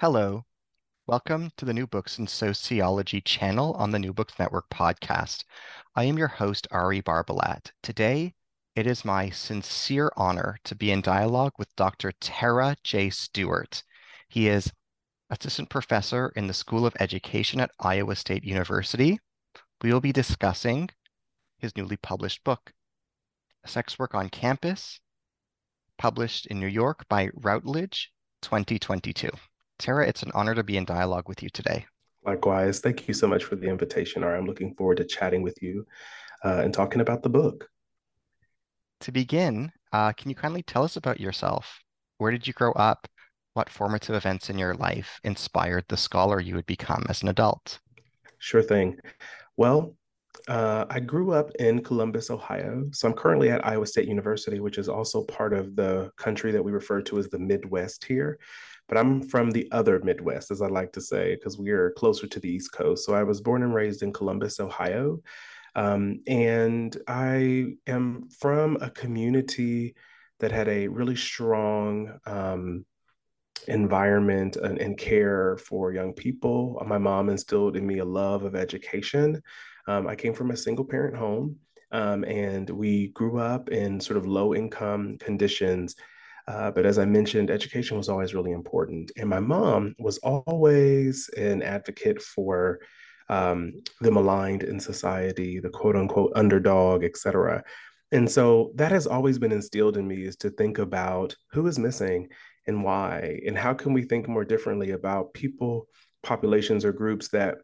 Hello. Welcome to the New Books in Sociology channel on the New Books Network podcast. I am your host, Ari Barbalat. Today, it is my sincere honor to be in dialogue with Dr. Terah J. Stewart. He is assistant professor in the School of Education at Iowa State University. We will be discussing his newly published book, Sex Work on Campus, published in New York by Routledge 2022. Terah, it's an honor to be in dialogue with you today. Likewise. Thank you so much for the invitation. I'm looking forward to chatting with you uh, and talking about the book. To begin, uh, can you kindly tell us about yourself? Where did you grow up? What formative events in your life inspired the scholar you would become as an adult? Sure thing. Well, uh, I grew up in Columbus, Ohio. So I'm currently at Iowa State University, which is also part of the country that we refer to as the Midwest here. But I'm from the other Midwest, as I like to say, because we are closer to the East Coast. So I was born and raised in Columbus, Ohio. Um, and I am from a community that had a really strong um, environment and, and, care for young people. My mom instilled in me a love of education. Um, I came from a single parent home, um, and we grew up in sort of low income conditions. Uh, but as I mentioned, education was always really important. And my mom was always an advocate for um, the maligned in society, the quote unquote underdog, et cetera. And so that has always been instilled in me is to think about who is missing and why, and how can we think more differently about people, populations, or groups that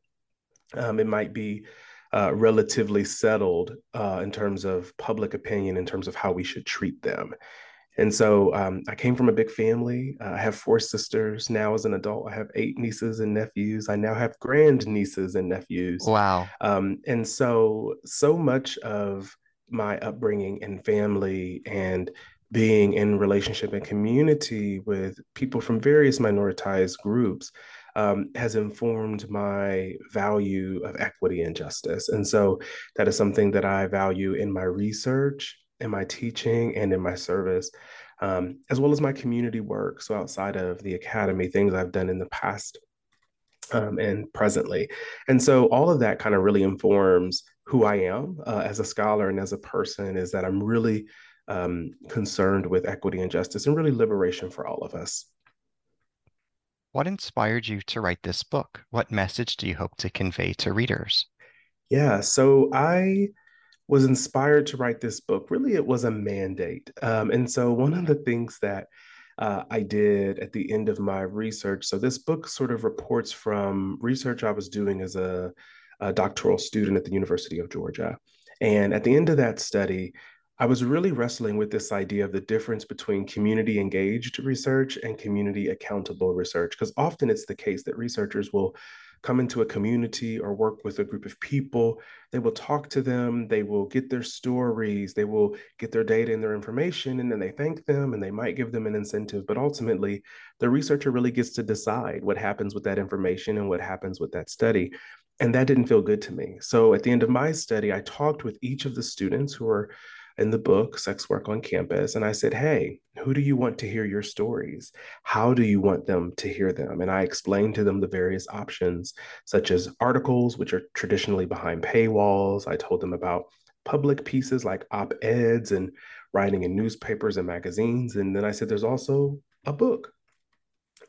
um, it might be uh, relatively settled uh, in terms of public opinion, in terms of how we should treat them. And so um, I came from a big family. Uh, I have four sisters now as an adult. I have eight nieces and nephews. I now have grand nieces and nephews. Wow. Um, and so, so much of my upbringing and family and being in relationship and community with people from various minoritized groups um, has informed my value of equity and justice. And so that is something that I value in my research, in my teaching, and in my service, um, as well as my community work. So outside of the academy, things I've done in the past um, and presently. And so all of that kind of really informs who I am uh, as a scholar and as a person is that I'm really um, concerned with equity and justice and really liberation for all of us. What inspired you to write this book? What message do you hope to convey to readers? Yeah, so I was inspired to write this book. Really, it was a mandate. Um, and so, one of the things that uh, I did at the end of my research, so this book sort of reports from research I was doing as a, a doctoral student at the University of Georgia. And at the end of that study, I was really wrestling with this idea of the difference between community engaged research and community accountable research, because often it's the case that researchers will come into a community or work with a group of people. They will talk to them, they will get their stories, they will get their data and their information, and then they thank them and they might give them an incentive. But ultimately, the researcher really gets to decide what happens with that information and what happens with that study. And that didn't feel good to me. So at the end of my study, I talked with each of the students who were in the book, Sex Work on Campus. And I said, Hey, who do you want to hear your stories? How do you want them to hear them? And I explained to them the various options, such as articles, which are traditionally behind paywalls. I told them about public pieces like op eds and writing in newspapers and magazines. And then I said, There's also a book.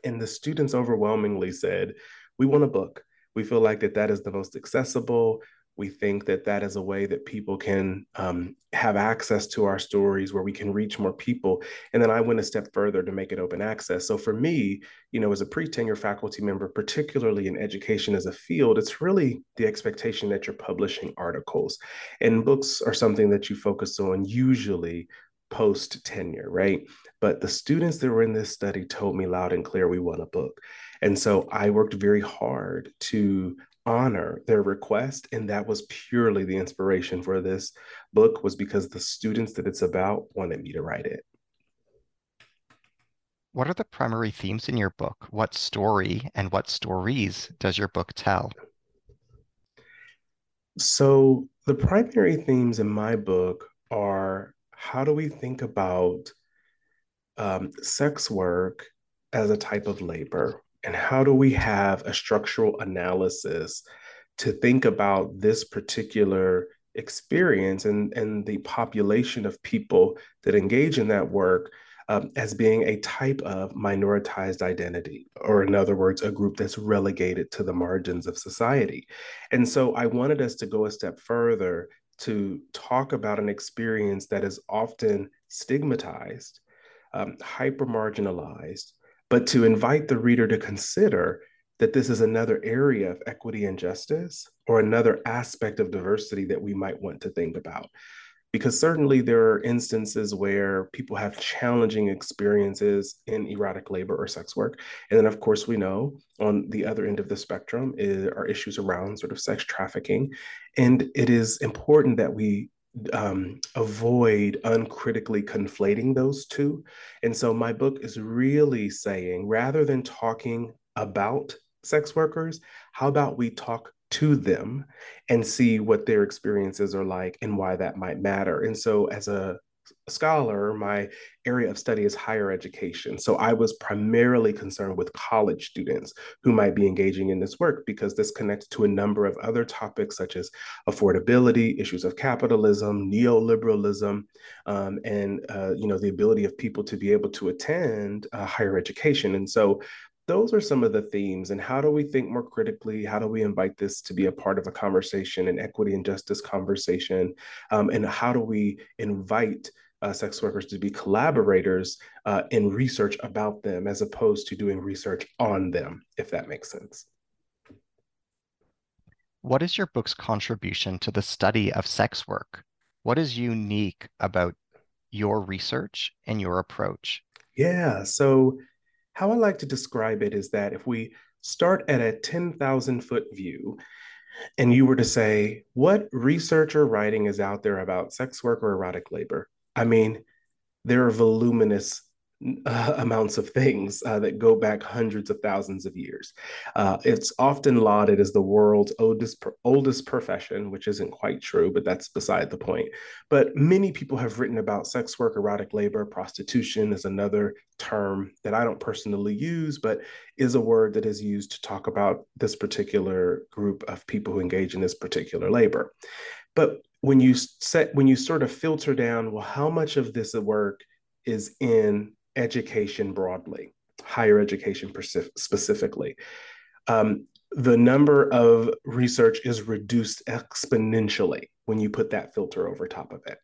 And the students overwhelmingly said, We want a book. We feel like that that is the most accessible, we think that that is a way that people can um, have access to our stories where we can reach more people and then i went a step further to make it open access so for me you know as a pre-tenure faculty member particularly in education as a field it's really the expectation that you're publishing articles and books are something that you focus on usually post tenure, right? But the students that were in this study told me loud and clear we want a book. And so I worked very hard to honor their request and that was purely the inspiration for this book was because the students that it's about wanted me to write it. What are the primary themes in your book? What story and what stories does your book tell? So the primary themes in my book are how do we think about um, sex work as a type of labor and how do we have a structural analysis to think about this particular experience and, and the population of people that engage in that work um, as being a type of minoritized identity, or in other words, a group that's relegated to the margins of society. And so I wanted us to go a step further to talk about an experience that is often stigmatized, um, hyper marginalized, but to invite the reader to consider that this is another area of equity and justice or another aspect of diversity that we might want to think about. Because certainly there are instances where people have challenging experiences in erotic labor or sex work. And then, of course, we know on the other end of the spectrum is, are issues around sort of sex trafficking. And it is important that we um, avoid uncritically conflating those two. And so my book is really saying rather than talking about sex workers, how about we talk to them and see what their experiences are like and why that might matter. And so as a scholar, my area of study is higher education. So I was primarily concerned with college students who might be engaging in this work because this connects to a number of other topics such as affordability, issues of capitalism, neoliberalism, um, and uh, you know the ability of people to be able to attend uh, higher education. And so those are some of the themes and how do we think more critically? How do we invite this to be a part of a conversation an equity and justice conversation? Um, and how do we invite uh, sex workers to be collaborators uh, in research about them as opposed to doing research on them if that makes sense? What is your book's contribution to the study of sex work? What is unique about your research and your approach? Yeah so how I like to describe it is that if we start at a 10,000 foot view and you were to say, what research or writing is out there about sex work or erotic labor? I mean, there are voluminous uh, amounts of things uh, that go back hundreds of thousands of years. Uh, it's often lauded as the world's oldest, oldest profession, which isn't quite true, but that's beside the point. But many people have written about sex work, erotic labor, prostitution is another term that I don't personally use, but is a word that is used to talk about this particular group of people who engage in this particular labor. But when you set, when you sort of filter down, well, how much of this work is in education broadly, higher education specifically. Um, the number of research is reduced exponentially when you put that filter over top of it.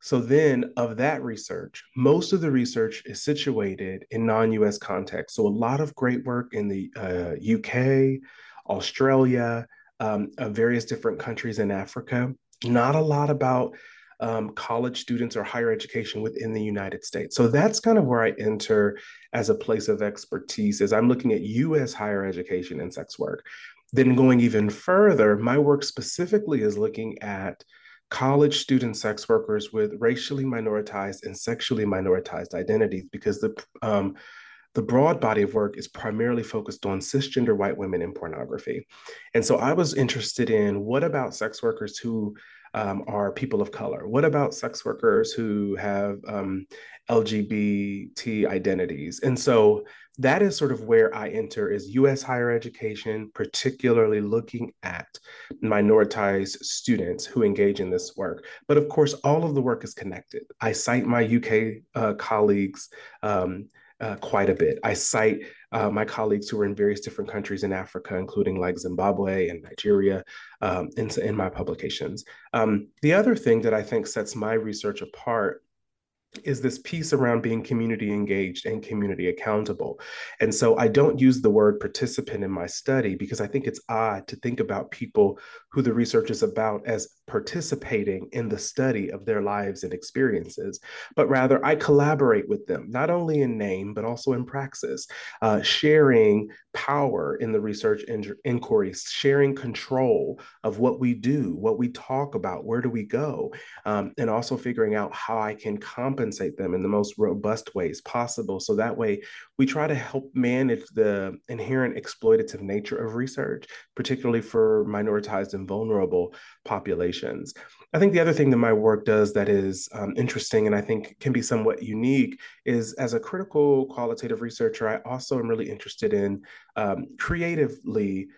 So then, of that research, most of the research is situated in non-US context. So a lot of great work in the uh, UK, Australia, um, uh, various different countries in Africa. Not a lot about um, college students or higher education within the United States. So that's kind of where I enter as a place of expertise is I'm looking at US higher education and sex work. Then going even further, my work specifically is looking at college student sex workers with racially minoritized and sexually minoritized identities because the um, the broad body of work is primarily focused on cisgender white women in pornography. And so I was interested in what about sex workers who um, are people of color? What about sex workers who have um, LGBT identities? And so that is sort of where I enter is US higher education, particularly looking at minoritized students who engage in this work. But of course, all of the work is connected. I cite my UK uh, colleagues um, uh, quite a bit. I cite uh, my colleagues who are in various different countries in Africa, including like Zimbabwe and Nigeria, um, in, in my publications. Um, the other thing that I think sets my research apart is this piece around being community engaged and community accountable. And so I don't use the word participant in my study because I think it's odd to think about people who the research is about as participating in the study of their lives and experiences, but rather I collaborate with them, not only in name, but also in praxis, uh, sharing power in the research in- inquiry, sharing control of what we do, what we talk about, where do we go, um, and also figuring out how I can compensate them in the most robust ways possible. So that way we try to help manage the inherent exploitative nature of research, particularly for minoritized and vulnerable populations. I think the other thing that my work does that is um, interesting and I think can be somewhat unique is as a critical qualitative researcher, I also am really interested in um, creatively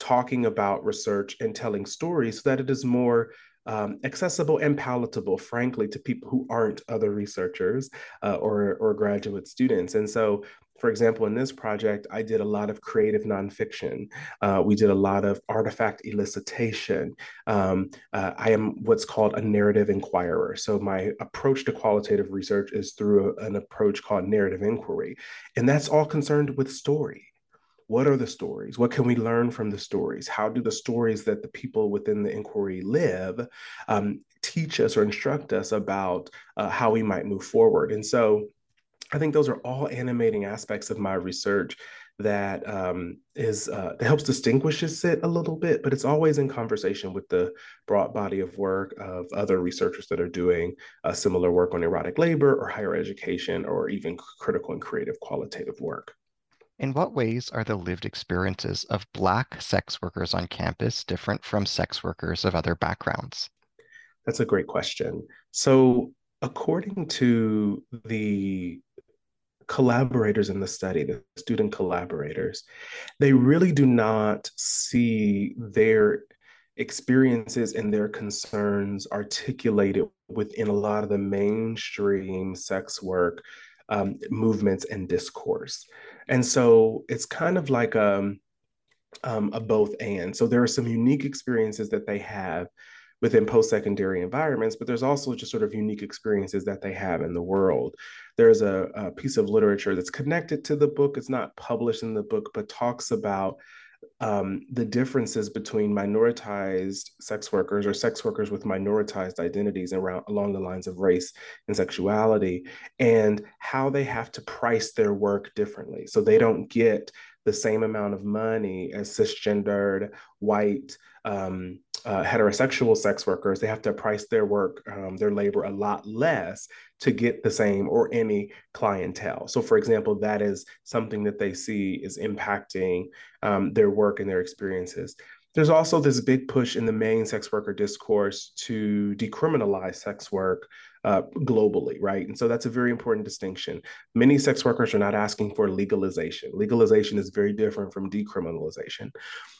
talking about research and telling stories so that it is more um, accessible and palatable, frankly, to people who aren't other researchers uh, or, or graduate students. And so for example, in this project, I did a lot of creative nonfiction. Uh, we did a lot of artifact elicitation. Um, uh, I am what's called a narrative inquirer. So my approach to qualitative research is through a, an approach called narrative inquiry. And that's all concerned with story. What are the stories? What can we learn from the stories? How do the stories that the people within the inquiry live um, teach us or instruct us about uh, how we might move forward? And so I think those are all animating aspects of my research that um, is uh, that helps distinguishes it a little bit, but it's always in conversation with the broad body of work of other researchers that are doing uh, similar work on erotic labor or higher education or even critical and creative qualitative work. In what ways are the lived experiences of Black sex workers on campus different from sex workers of other backgrounds? That's a great question. So, according to the collaborators in the study, the student collaborators, they really do not see their experiences and their concerns articulated within a lot of the mainstream sex work um, movements and discourse. And so it's kind of like a, um, um, a both and. So there are some unique experiences that they have within post-secondary environments, but there's also just sort of unique experiences that they have in the world. There's a, a piece of literature that's connected to the book. It's not published in the book, but talks about um, the differences between minoritized sex workers or sex workers with minoritized identities around along the lines of race and sexuality and how they have to price their work differently so they don't get the same amount of money as cisgendered white um, uh, heterosexual sex workers they have to price their work um, their labor a lot less to get the same or any clientele. So for example that is something that they see is impacting um, their work and their experiences. There's also this big push in the main sex worker discourse to decriminalize sex work uh, globally, right? And so that's a very important distinction. Many sex workers are not asking for legalization. Legalization is very different from decriminalization.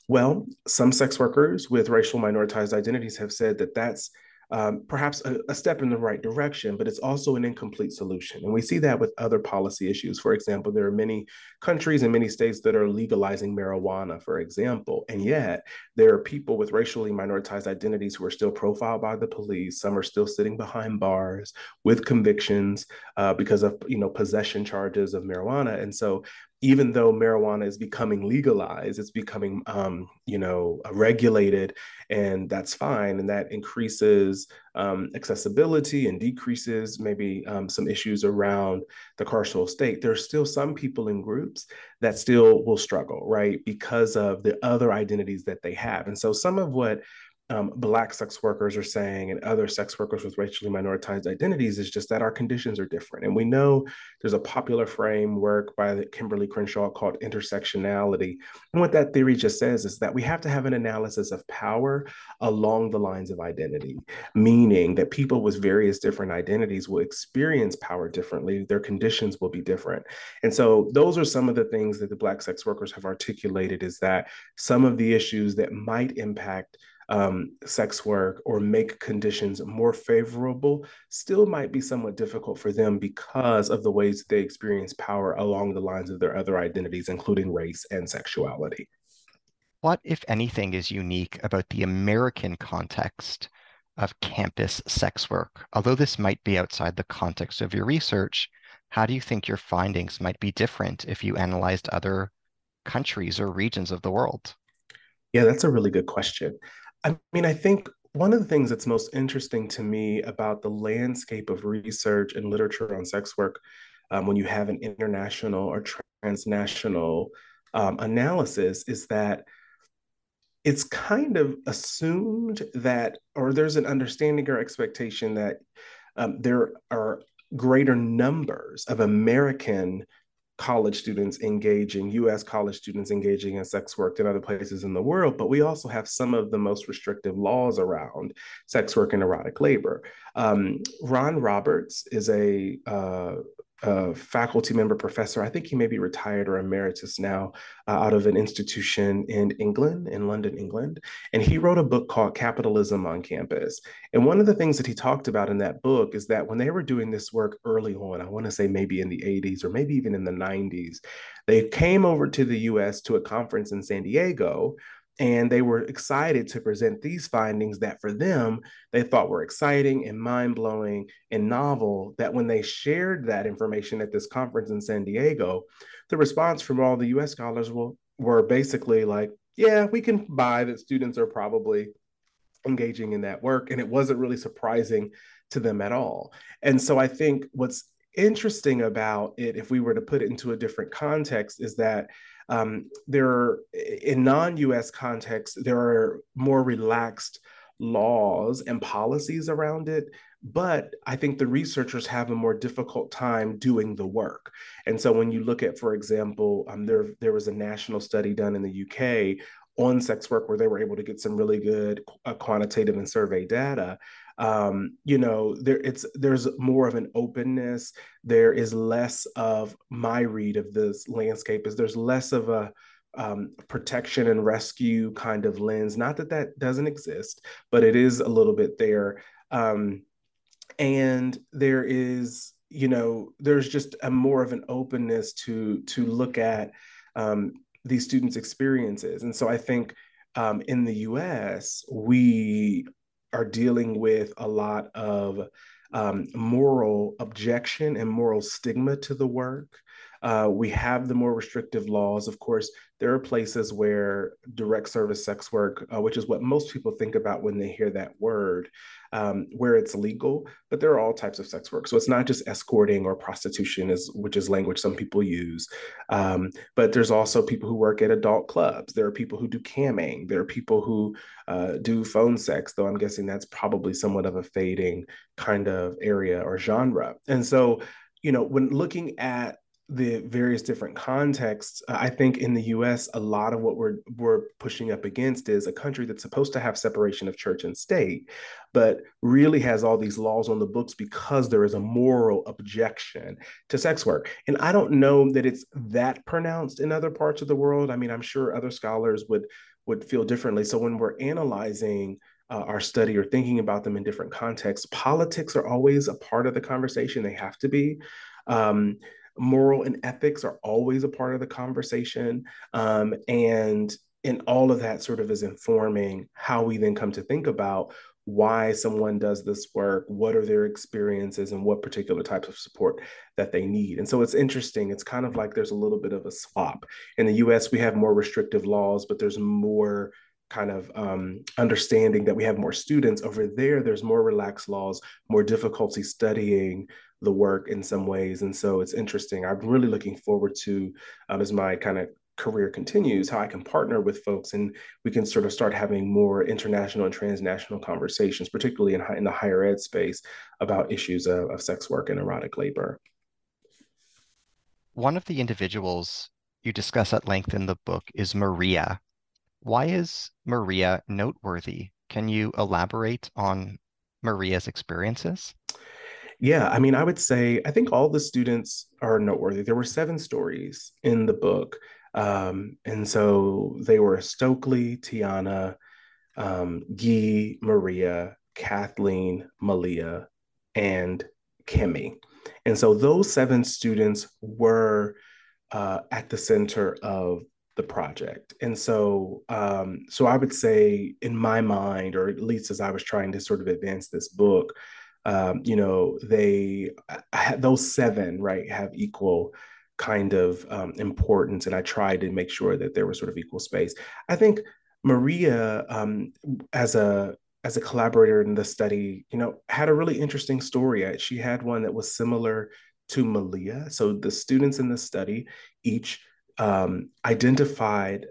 Well, some sex workers with racial minoritized identities have said that that's um, perhaps a, a, step in the right direction, but it's also an incomplete solution. And we see that with other policy issues. For example, there are many countries and many states that are legalizing marijuana, for example. And yet, there are people with racially minoritized identities who are still profiled by the police. Some are still sitting behind bars with convictions uh, because of you know possession charges of marijuana. And so even though marijuana is becoming legalized, it's becoming, um, you know, regulated, and that's fine, and that increases um, accessibility and decreases maybe um, some issues around the carceral state. There are still some people in groups that still will struggle, right, because of the other identities that they have, and so some of what um, Black sex workers are saying and other sex workers with racially minoritized identities is just that our conditions are different. And we know there's a popular framework by Kimberlé Crenshaw called intersectionality. And what that theory just says is that we have to have an analysis of power along the lines of identity, meaning that people with various different identities will experience power differently, their conditions will be different. And so those are some of the things that the Black sex workers have articulated is that some of the issues that might impact um, sex work or make conditions more favorable still might be somewhat difficult for them because of the ways they experience power along the lines of their other identities, including race and sexuality. What, if anything, is unique about the American context of campus sex work. Although this might be outside the context of your research, how do you think your findings might be different if you analyzed other countries or regions of the world? Yeah, that's a really good question. I mean, I think one of the things that's most interesting to me about the landscape of research and literature on sex work um, when you have an international or transnational um, analysis is that it's kind of assumed that, or there's an understanding or expectation that um, there are greater numbers of American college students engaging, US college students engaging in sex work than other places in the world, but we also have some of the most restrictive laws around sex work and erotic labor. Um, Ron Roberts is a uh, a faculty member professor. I think he may be retired or emeritus now uh, out of an institution in England, in London, England. And he wrote a book called Capitalism on Campus. And one of the things that he talked about in that book is that when they were doing this work early on, I want to say maybe in the 80s or maybe even in the 90s, they came over to the US to a conference in San Diego and they were excited to present these findings that for them, they thought were exciting and mind blowing and novel. That when they shared that information at this conference in San Diego, the response from all the US scholars were, were basically like, yeah, we can buy that students are probably engaging in that work. And it wasn't really surprising to them at all. And so I think what's interesting about it, if we were to put it into a different context, is that um, there are, in non-US contexts, there are more relaxed laws and policies around it but i think the researchers have a more difficult time doing the work. And so when you look at for example um, there there was a national study done in the uk on sex work where they were able to get some really good uh, quantitative and survey data um, you know there it's there's more of an openness. There is less of my read of this landscape is there's less of a um, protection and rescue kind of lens. Not that that doesn't exist but it is a little bit there. Um, and there is you know there's just a more of an openness to to look at um, these students experiences. And so i think um, in the us we are dealing with a lot of um, moral objection and moral stigma to the work. Uh, we have the more restrictive laws. Of course, there are places where direct service sex work, uh, which is what most people think about when they hear that word, um, where it's legal, but there are all types of sex work. So it's not just escorting or prostitution, is, which is language some people use, um, but there's also people who work at adult clubs. There are people who do camming. There are people who uh, do phone sex, though I'm guessing that's probably somewhat of a fading kind of area or genre. And so, you know, when looking at the various different contexts, uh, I think in the US, a lot of what we're, we're pushing up against is a country that's supposed to have separation of church and state, but really has all these laws on the books because there is a moral objection to sex work. And I don't know that it's that pronounced in other parts of the world. I mean, I'm sure other scholars would would feel differently. So when we're analyzing uh, our study or thinking about them in different contexts, politics are always a part of the conversation. They have to be. Um, moral and ethics are always a part of the conversation. Um, and and all of that sort of is informing how we then come to think about why someone does this work, what are their experiences, and what particular types of support that they need. And so it's interesting. It's kind of like there's a little bit of a swap. In the US, we have more restrictive laws, but there's more kind of um, understanding that we have more students over there there's more relaxed laws more difficulty studying the work in some ways. And so it's interesting. I'm really looking forward to, um, as my kind of career continues, how I can partner with folks and we can sort of start having more international and transnational conversations, particularly in, in the higher ed space, about issues of, of sex work and erotic labor. One of the individuals you discuss at length in the book is Maria. Why is Maria noteworthy? Can you elaborate on Maria's experiences? Yeah, I mean, I would say I think all the students are noteworthy. There were seven stories in the book. Um, and so they were Stokely, Tiana, um, Guy, Maria, Kathleen, Malia, and Kimmy. And so those seven students were uh, at the center of the project. And so, um, so I would say, in my mind, or at least as I was trying to sort of advance this book, um, you know, they those seven right have equal kind of um, importance, and I tried to make sure that there was sort of equal space. I think Maria, um, as a as a collaborator in the study, you know, had a really interesting story. She had one that was similar to Malia. So the students in the study each um, identified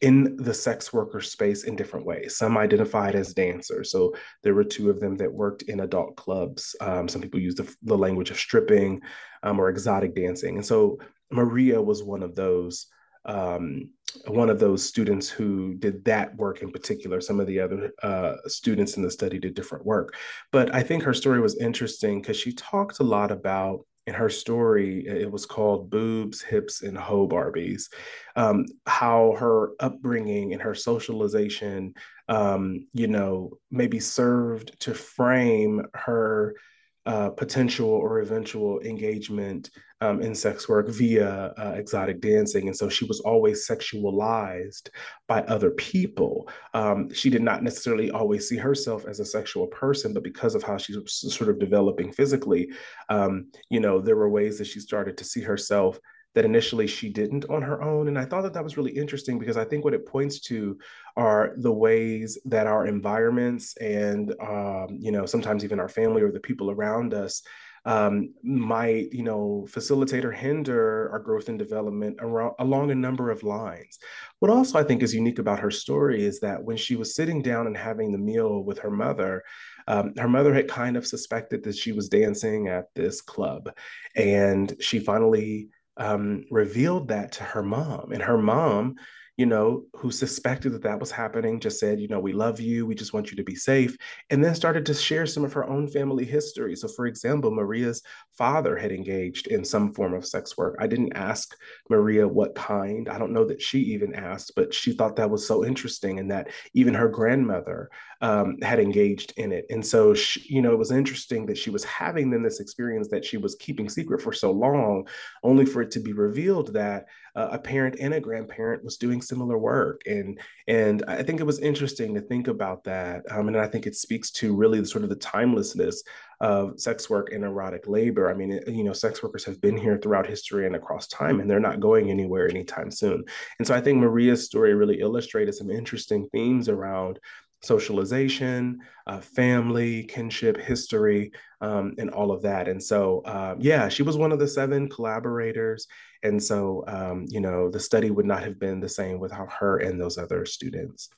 in the sex worker space in different ways. Some identified as dancers. So there were two of them that worked in adult clubs. Um, some people use the, the, language of stripping um, or exotic dancing. And so Maria was one of those. Um, one of those students who did that work in particular. Some of the other uh, students in the study did different work. But I think her story was interesting because she talked a lot about in her story, it was called Boobs, Hips, and Hoe Barbies. Um, how her upbringing and her socialization, um, you know, maybe served to frame her uh, potential or eventual engagement um, in sex work via uh, exotic dancing. And so she was always sexualized by other people. Um, she did not necessarily always see herself as a sexual person, but because of how she was sort of developing physically, um, you know, there were ways that she started to see herself that initially she didn't on her own. And I thought that that was really interesting because I think what it points to are the ways that our environments and, um, you know, sometimes even our family or the people around us um, might, you know, facilitate or hinder our growth and development around, along a number of lines. What also I think is unique about her story is that when she was sitting down and having the meal with her mother, um, her mother had kind of suspected that she was dancing at this club. And she finally um, revealed that to her mom. And her mom, you know, who suspected that that was happening, just said, you know, we love you. We just want you to be safe. And then started to share some of her own family history. So, for example, Maria's father had engaged in some form of sex work. I didn't ask Maria what kind. I don't know that she even asked, but she thought that was so interesting and that even her grandmother um, had engaged in it. And so, she, you know, it was interesting that she was having then this experience that she was keeping secret for so long, only for it to be revealed that uh, a parent and a grandparent was doing similar work. And and I think it was interesting to think about that. Um, and I think it speaks to really the, sort of the timelessness of sex work and erotic labor. I mean, you know, sex workers have been here throughout history and across time, and they're not going anywhere anytime soon. And so I think Maria's story really illustrated some interesting themes around socialization, uh, family, kinship, history, um, and all of that. And so, uh, yeah, she was one of the seven collaborators. And so, um, you know, the study would not have been the same without her and those other students.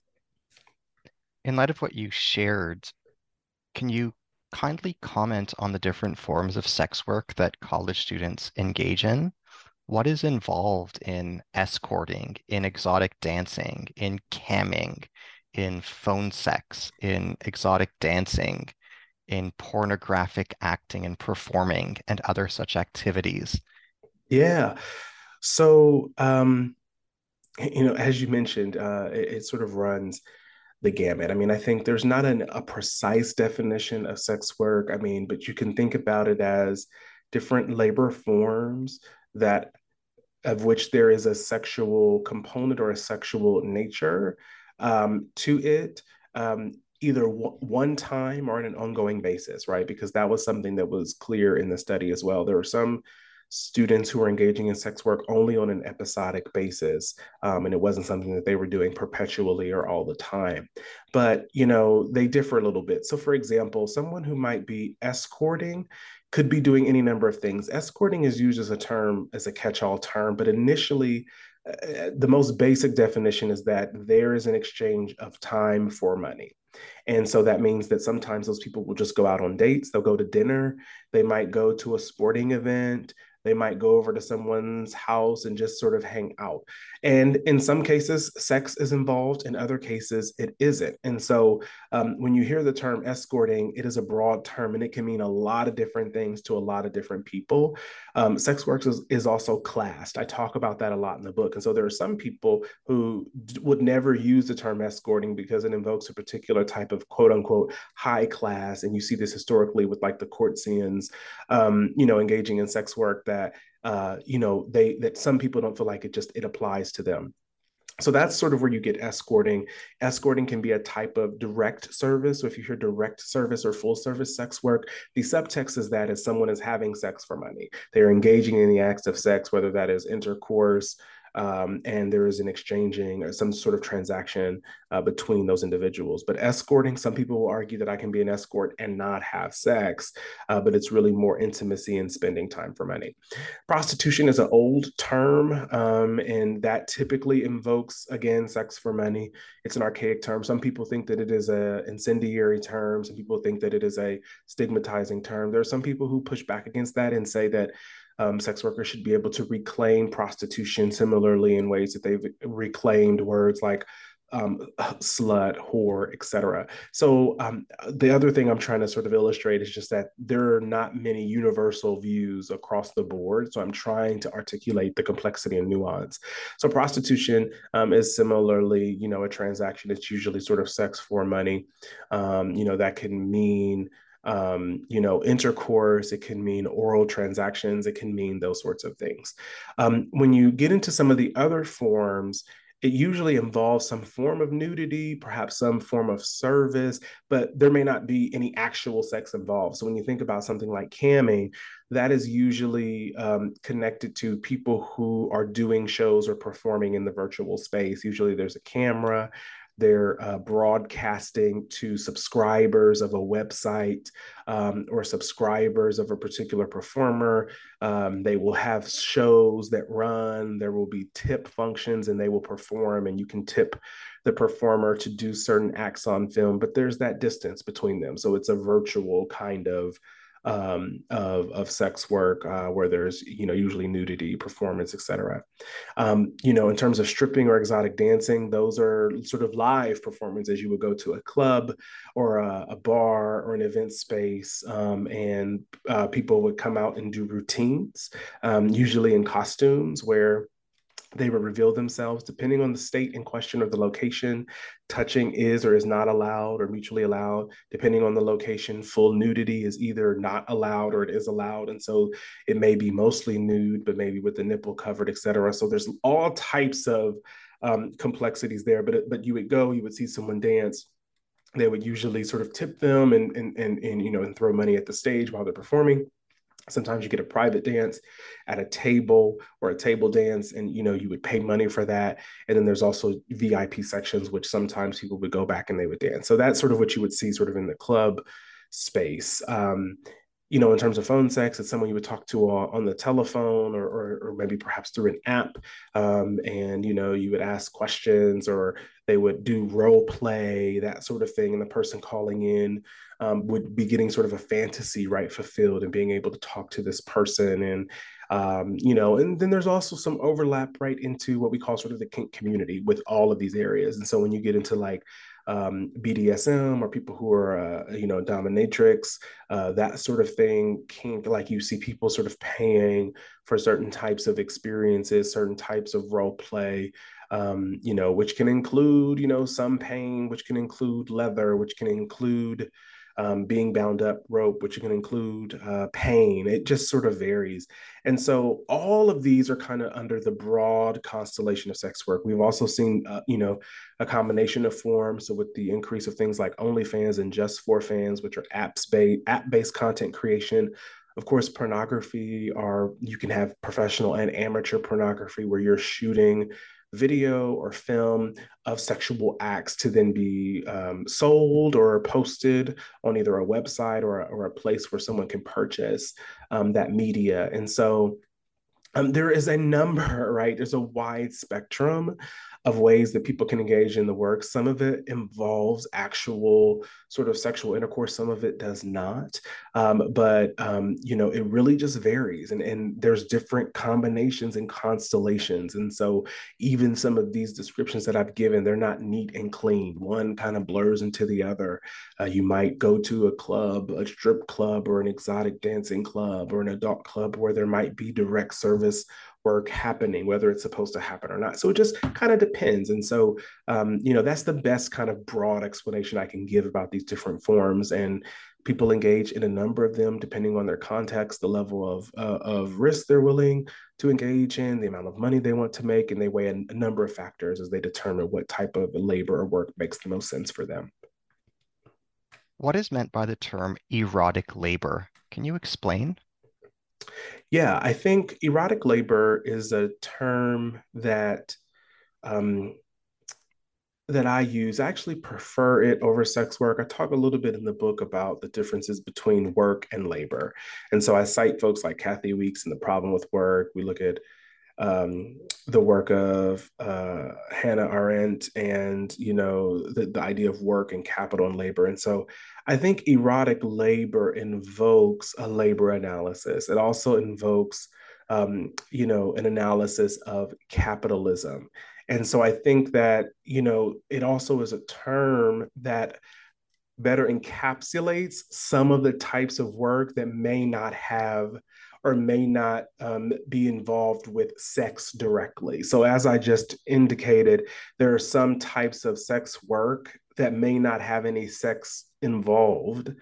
In light of what you shared, can you kindly comment on the different forms of sex work that college students engage in? What is involved in escorting, in exotic dancing, in camming, in phone sex, in exotic dancing, in pornographic acting and performing, and other such activities? Yeah. So, um, you know, as you mentioned, uh, it, it, sort of runs the gamut. I mean, I think there's not an, a precise definition of sex work. I mean, but you can think about it as different labor forms that of which there is a sexual component or a sexual nature um, to it, um, either w- one time or on an ongoing basis, right? Because that was something that was clear in the study as well. There were some students who were engaging in sex work only on an episodic basis um, and it wasn't something that they were doing perpetually or all the time but you know they differ a little bit so for example someone who might be escorting could be doing any number of things escorting is used as a term as a catch-all term but initially uh, the most basic definition is that there is an exchange of time for money. And so that means that sometimes those people will just go out on dates, they'll go to dinner, they might go to a sporting event, they might go over to someone's house and just sort of hang out. And in some cases, sex is involved. In other cases, it isn't. And so um, when you hear the term escorting, it is a broad term and it can mean a lot of different things to a lot of different people. Um, sex work is, is also classed. I talk about that a lot in the book. And so there are some people who d- would never use the term escorting because it invokes a particular type of quote unquote high class. And you see this historically with like the courtesans, um, you know, engaging in sex work that uh, you know they that some people don't feel like it just it applies to them so that's sort of where you get escorting. Escorting can be a type of direct service. So if you hear direct service or full service sex work, the subtext is that as someone is having sex for money. They're engaging in the acts of sex, whether that is intercourse, um, and there is an exchanging or some sort of transaction uh, between those individuals. But escorting, some people will argue that I can be an escort and not have sex, uh, but it's really more intimacy and spending time for money. Prostitution is an old term, um, and that typically invokes again sex for money. It's an archaic term. Some people think that it is a incendiary term. Some people think that it is a stigmatizing term. There are some people who push back against that and say that um, sex workers should be able to reclaim prostitution similarly in ways that they've reclaimed words like um, slut, whore, etc. So um, the other thing I'm trying to sort of illustrate is just that there are not many universal views across the board. So I'm trying to articulate the complexity and nuance. So prostitution um, is similarly, you know, a transaction. It's usually sort of sex for money. Um, you know, that can mean um, you know, intercourse, it can mean oral transactions, it can mean those sorts of things. Um, when you get into some of the other forms, it usually involves some form of nudity, perhaps some form of service, but there may not be any actual sex involved. So when you think about something like camming, that is usually um, connected to people who are doing shows or performing in the virtual space. Usually there's a camera, they're uh, broadcasting to subscribers of a website um, or subscribers of a particular performer. Um, they will have shows that run. There will be tip functions and they will perform, and you can tip the performer to do certain acts on film, but there's that distance between them. So it's a virtual kind of um, of, of sex work uh, where there's you know usually nudity performance etc um, you know in terms of stripping or exotic dancing those are sort of live performances you would go to a club or a, a bar or an event space um, and uh, people would come out and do routines um, usually in costumes where they will reveal themselves depending on the state in question or the location. Touching is or is not allowed or mutually allowed. Depending on the location, full nudity is either not allowed or it is allowed. And so it may be mostly nude, but maybe with the nipple covered, etc. So there's all types of um, complexities there. But but you would go, you would see someone dance. They would usually sort of tip them and and and, and you know and throw money at the stage while they're performing sometimes you get a private dance at a table or a table dance and you know you would pay money for that and then there's also vip sections which sometimes people would go back and they would dance so that's sort of what you would see sort of in the club space um, you know, in terms of phone sex, it's someone you would talk to on the telephone or, or, or maybe perhaps through an app. Um, and, you know, you would ask questions or they would do role play, that sort of thing. And the person calling in um, would be getting sort of a fantasy, right, fulfilled and being able to talk to this person. And, um, you know, and then there's also some overlap right into what we call sort of the kink community with all of these areas. And so when you get into like um, BDSM or people who are, uh, you know, dominatrix, uh, that sort of thing. Kink, like you see people sort of paying for certain types of experiences, certain types of role play, um, you know, which can include, you know, some pain, which can include leather, which can include um, being bound up rope, which can include uh, pain. It just sort of varies. And so all of these are kind of under the broad constellation of sex work. We've also seen, uh, you know, a combination of forms. So with the increase of things like OnlyFans and Just for Fans, which are apps based app based content creation. Of course, pornography are you can have professional and amateur pornography where you're shooting video or film of sexual acts to then be um, sold or posted on either a website or, or a place where someone can purchase um, that media. And so um, there is a number, right? There's a wide spectrum of ways that people can engage in the work. Some of it involves actual sort of sexual intercourse, some of it does not. Um, but, um, you know, it really just varies. And, and there's different combinations and constellations. And so even some of these descriptions that I've given, they're not neat and clean. One kind of blurs into the other. Uh, you might go to a club, a strip club, or an exotic dancing club, or an adult club where there might be direct service work happening, whether it's supposed to happen or not. So it just kind of depends. And so, um, you know, that's the best kind of broad explanation I can give about these different forms. And people engage in a number of them depending on their context, the level of, uh, of risk they're willing to engage in, the amount of money they want to make, and they weigh a, a number of factors as they determine what type of labor or work makes the most sense for them. What is meant by the term erotic labor? Can you explain? Yeah, I think erotic labor is a term that um, that I use. I actually prefer it over sex work. I talk a little bit in the book about the differences between work and labor, and so I cite folks like Kathi Weeks and the problem with work. We look at um, the work of uh, Hannah Arendt and you know the, the idea of work and capital and labor. And so I think erotic labor invokes a labor analysis. It also invokes um, you know an analysis of capitalism. And so I think that you know it also is a term that better encapsulates some of the types of work that may not have or may not um, be involved with sex directly. So, as I just indicated, there are some types of sex work that may not have any sex involved,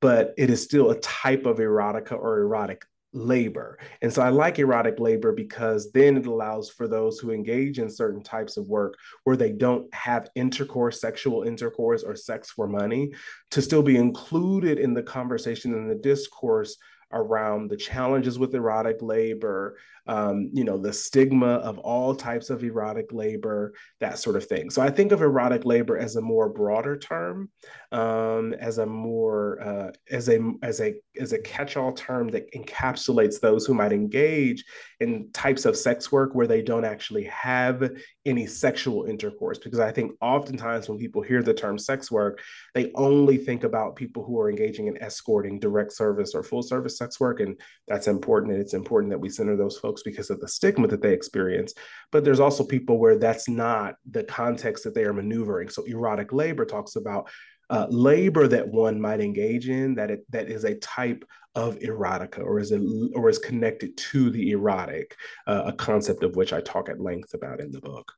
but it is still a type of erotica or erotic labor. And so I like erotic labor because then it allows for those who engage in certain types of work where they don't have intercourse, sexual intercourse, or sex for money to still be included in the conversation and the discourse around the challenges with erotic labor, um, you know, the stigma of all types of erotic labor, that sort of thing. So I think of erotic labor as a more broader term, um, as a more uh, as a as a as a catch-all term that encapsulates those who might engage in types of sex work where they don't actually have any sexual intercourse. Because I think oftentimes when people hear the term sex work, they only think about people who are engaging in escorting, direct service, or full service sex work, and that's important. And it's important that we center those folks because of the stigma that they experience. But there's also people where that's not the context that they are maneuvering. So erotic labor talks about uh, labor that one might engage in that it, that is a type of erotica or is a, or is connected to the erotic, uh, a concept of which I talk at length about in the book.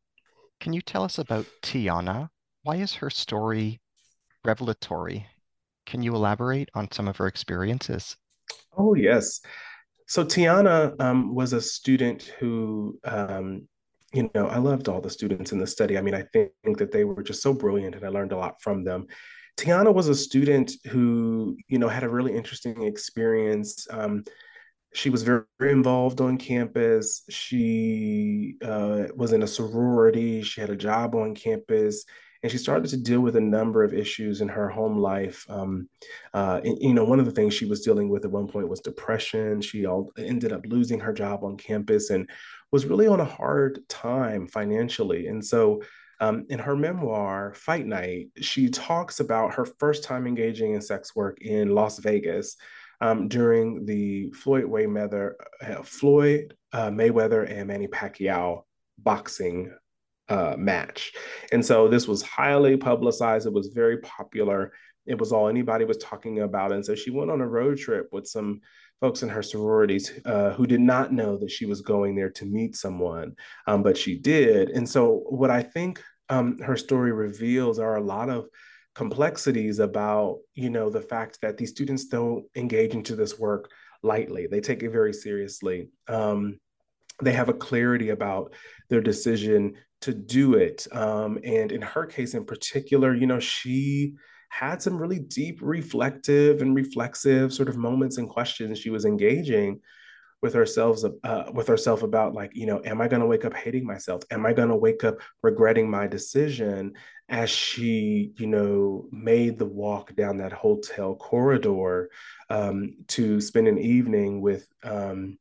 Can you tell us about Tiana? Why is her story revelatory? Can you elaborate on some of her experiences? Oh yes. So Tiana um, was a student who um, you know, I loved all the students in the study. I mean, I think that they were just so brilliant and I learned a lot from them. Tiana was a student who, you know, had a really interesting experience. Um, she was very, very, involved on campus. She uh, was in a sorority. She had a job on campus, and she started to deal with a number of issues in her home life. Um, uh, and, you know, one of the things she was dealing with at one point was depression. She all, ended up losing her job on campus and was really on a hard time financially. And so um, in her memoir, Fight Night, she talks about her first time engaging in sex work in Las Vegas um, during the Floyd Mayweather, uh, Floyd uh, Mayweather and Manny Pacquiao boxing uh, match. And so this was highly publicized. It was very popular. It was all anybody was talking about. And so she went on a road trip with some folks in her sororities uh, who did not know that she was going there to meet someone, um, but she did. And so, what I think um, her story reveals are a lot of complexities about, you know, the fact that these students don't engage into this work lightly. They take it very seriously. Um, they have a clarity about their decision to do it. Um, and in her case in particular, you know, she had some really deep reflective and reflexive sort of moments and questions she was engaging with ourselves uh, with herself about like you know am i going to wake up hating myself am i going to wake up regretting my decision as she you know made the walk down that hotel corridor um, to spend an evening with um,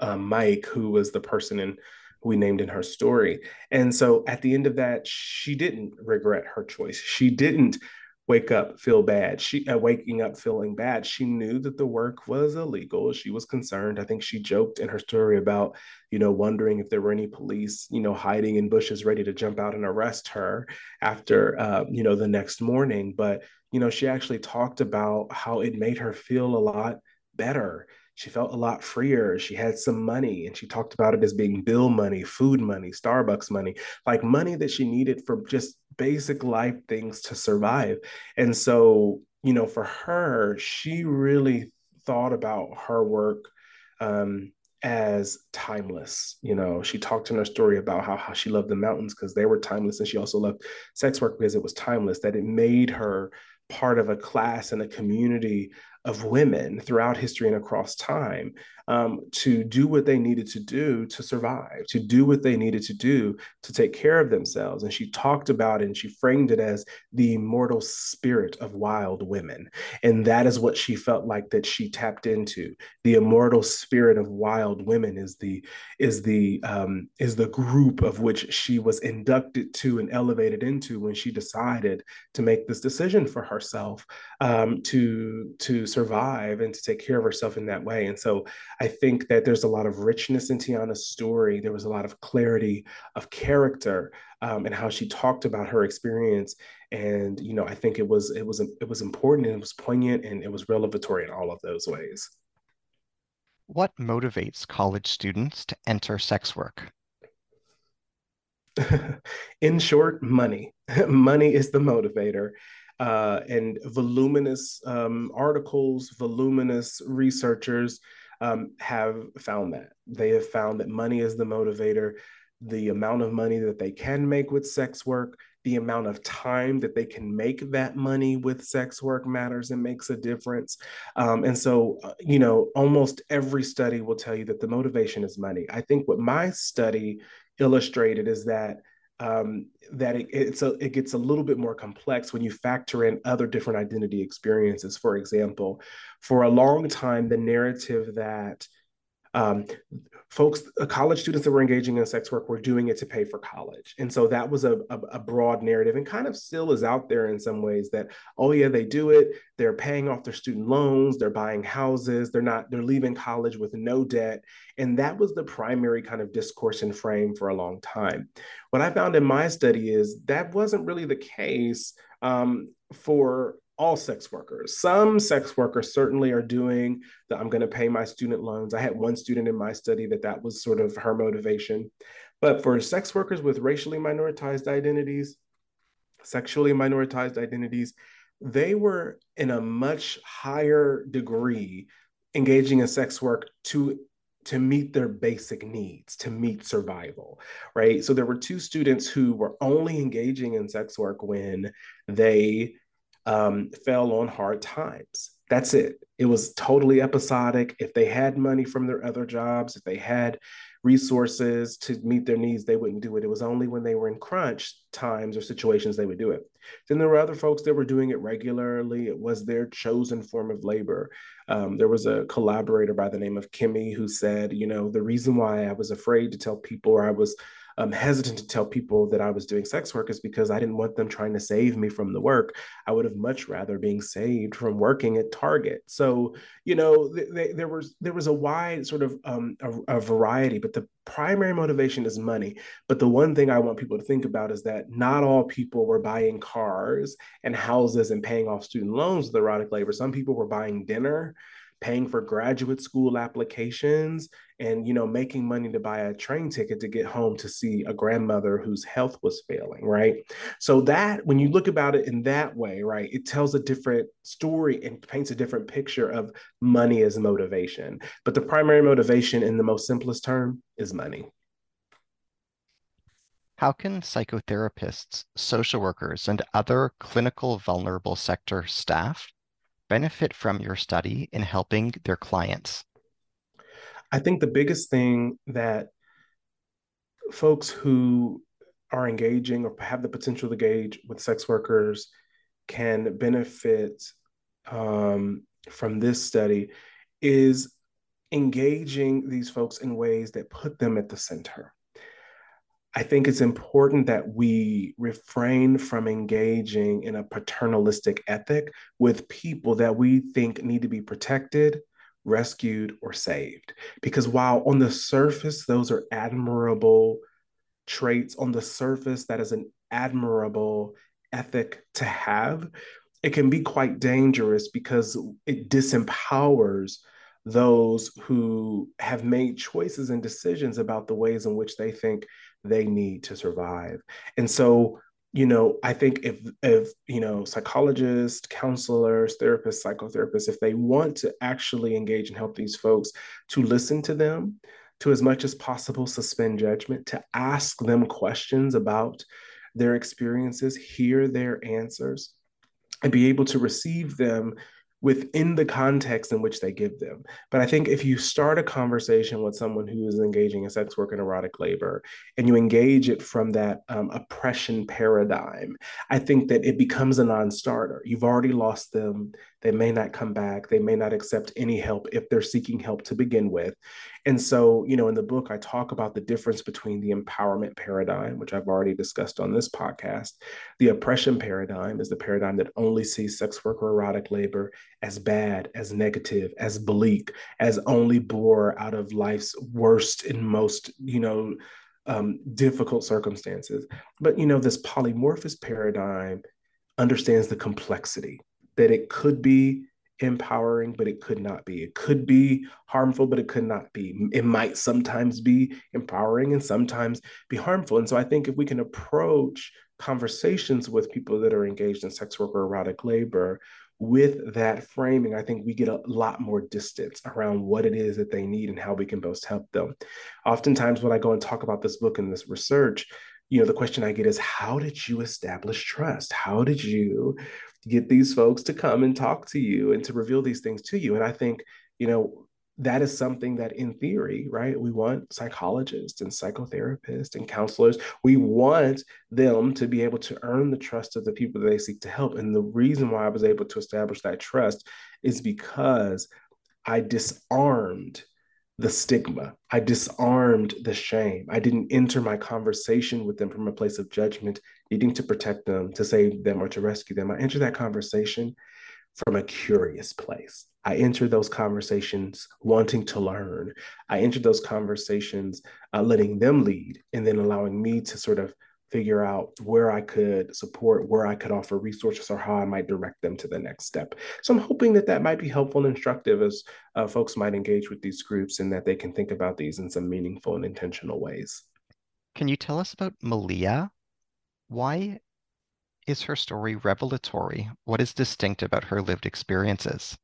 uh, mike who was the person in we named in her story. And so at the end of that she didn't regret her choice. She didn't wake up feel bad. She uh, waking up feeling bad she knew that the work was illegal. She was concerned. I think she joked in her story about you know wondering if there were any police you know hiding in bushes ready to jump out and arrest her after uh, you know the next morning. But you know she actually talked about how it made her feel a lot better she felt a lot freer. She had some money and she talked about it as being bill money, food money, Starbucks money, like money that she needed for just basic life things to survive. And so, you know, for her, she really thought about her work um, as timeless. You know, she talked in her story about how, how she loved the mountains because they were timeless. And she also loved sex work because it was timeless, that it made her part of a class and a community of women throughout history and across time um, to do what they needed to do to survive, to do what they needed to do to take care of themselves. And she talked about it and she framed it as the immortal spirit of wild women. And that is what she felt like that she tapped into. The immortal spirit of wild women is the is the um, is the group of which she was inducted to and elevated into when she decided to make this decision for herself um, to to survive and to take care of herself in that way. And so I think that there's a lot of richness in Tiana's story. There was a lot of clarity of character um, and how she talked about her experience. And you know, I think it was it was it was important and it was poignant and it was revelatory in all of those ways. What motivates college students to enter sex work? in short, money. money is the motivator uh, and voluminous um, articles, voluminous researchers um, have found that. They have found that money is the motivator, the amount of money that they can make with sex work, the amount of time that they can make that money with sex work matters and makes a difference. Um, and so, uh, you know, almost every study will tell you that the motivation is money. I think what my study illustrated is that um, that it, it's a, it gets a little bit more complex when you factor in other different identity experiences. For example, for a long time, the narrative that um, folks, uh, college students that were engaging in sex work were doing it to pay for college. And so that was a, a, a, broad narrative and kind of still is out there in some ways that, oh yeah, they do it. They're paying off their student loans, they're buying houses, they're not, they're leaving college with no debt. And that was the primary kind of discourse and frame for a long time. What I found in my study is that wasn't really the case um, for all sex workers. Some sex workers certainly are doing that. I'm going to pay my student loans. I had one student in my study that that was sort of her motivation. But for sex workers with racially minoritized identities, sexually minoritized identities, they were in a much higher degree engaging in sex work to to meet their basic needs, to meet survival, right? So there were two students who were only engaging in sex work when they um, fell on hard times. That's it. It was totally episodic. If they had money from their other jobs, if they had resources to meet their needs, they wouldn't do it. It was only when they were in crunch times or situations they would do it. Then there were other folks that were doing it regularly. It was their chosen form of labor. Um, there was a collaborator by the name of Kimmy who said, you know, the reason why I was afraid to tell people or I was um, hesitant to tell people that I was doing sex work is because I didn't want them trying to save me from the work. I would have much rather being saved from working at Target. So you know, th- th- there was there was a wide sort of um, a, a variety, but the primary motivation is money. But the one thing I want people to think about is that not all people were buying cars and houses and paying off student loans with erotic labor. Some people were buying dinner paying for graduate school applications and you know making money to buy a train ticket to get home to see a grandmother whose health was failing right? So that when you look about it in that way right it tells a different story and paints a different picture of money as motivation. But the primary motivation in the most simplest term is money. How can psychotherapists, social workers, and other clinical vulnerable sector staff benefit from your study in helping their clients? I think the biggest thing that folks who are engaging or have the potential to engage with sex workers can benefit um, from this study is engaging these folks in ways that put them at the center. I think it's important that we refrain from engaging in a paternalistic ethic with people that we think need to be protected, rescued, or saved. Because while on the surface, those are admirable traits, on the surface, that is an admirable ethic to have, it can be quite dangerous because it disempowers those who have made choices and decisions about the ways in which they think they need to survive. And so, you know, I think if if you know psychologists, counselors, therapists, psychotherapists, if they want to actually engage and help these folks to listen to them, to as much as possible suspend judgment, to ask them questions about their experiences, hear their answers, and be able to receive them within the context in which they give them. But I think if you start a conversation with someone who is engaging in sex work and erotic labor, and you engage it from that um, oppression paradigm, I think that it becomes a non starter. You've already lost them. They may not come back. They may not accept any help if they're seeking help to begin with. And so, you know, in the book, I talk about the difference between the empowerment paradigm, which I've already discussed on this podcast. The oppression paradigm is the paradigm that only sees sex work or erotic labor as bad, as negative, as bleak, as only bore out of life's worst and most, you know, um, difficult circumstances. But, you know, this polymorphous paradigm understands the complexity that it could be empowering, but it could not be. It could be harmful, but it could not be. It might sometimes be empowering and sometimes be harmful. And so I think if we can approach conversations with people that are engaged in sex work or erotic labor with that framing, I think we get a lot more distance around what it is that they need and how we can best help them. Oftentimes, when I go and talk about this book and this research, you know, the question I get is, how did you establish trust? How did you get these folks to come and talk to you and to reveal these things to you. And I think, you know, that is something that in theory, right? We want psychologists and psychotherapists and counselors. We want them to be able to earn the trust of the people that they seek to help. And the reason why I was able to establish that trust is because I disarmed the stigma. I disarmed the shame. I didn't enter my conversation with them from a place of judgment, needing to protect them, to save them, or to rescue them. I entered that conversation from a curious place. I entered those conversations wanting to learn. I entered those conversations uh, letting them lead and then allowing me to sort of figure out where I could support, where I could offer resources, or how I might direct them to the next step. So I'm hoping that that might be helpful and instructive as uh, folks might engage with these groups and that they can think about these in some meaningful and intentional ways. Can you tell us about Malia? Why is her story revelatory? What is distinct about her lived experiences?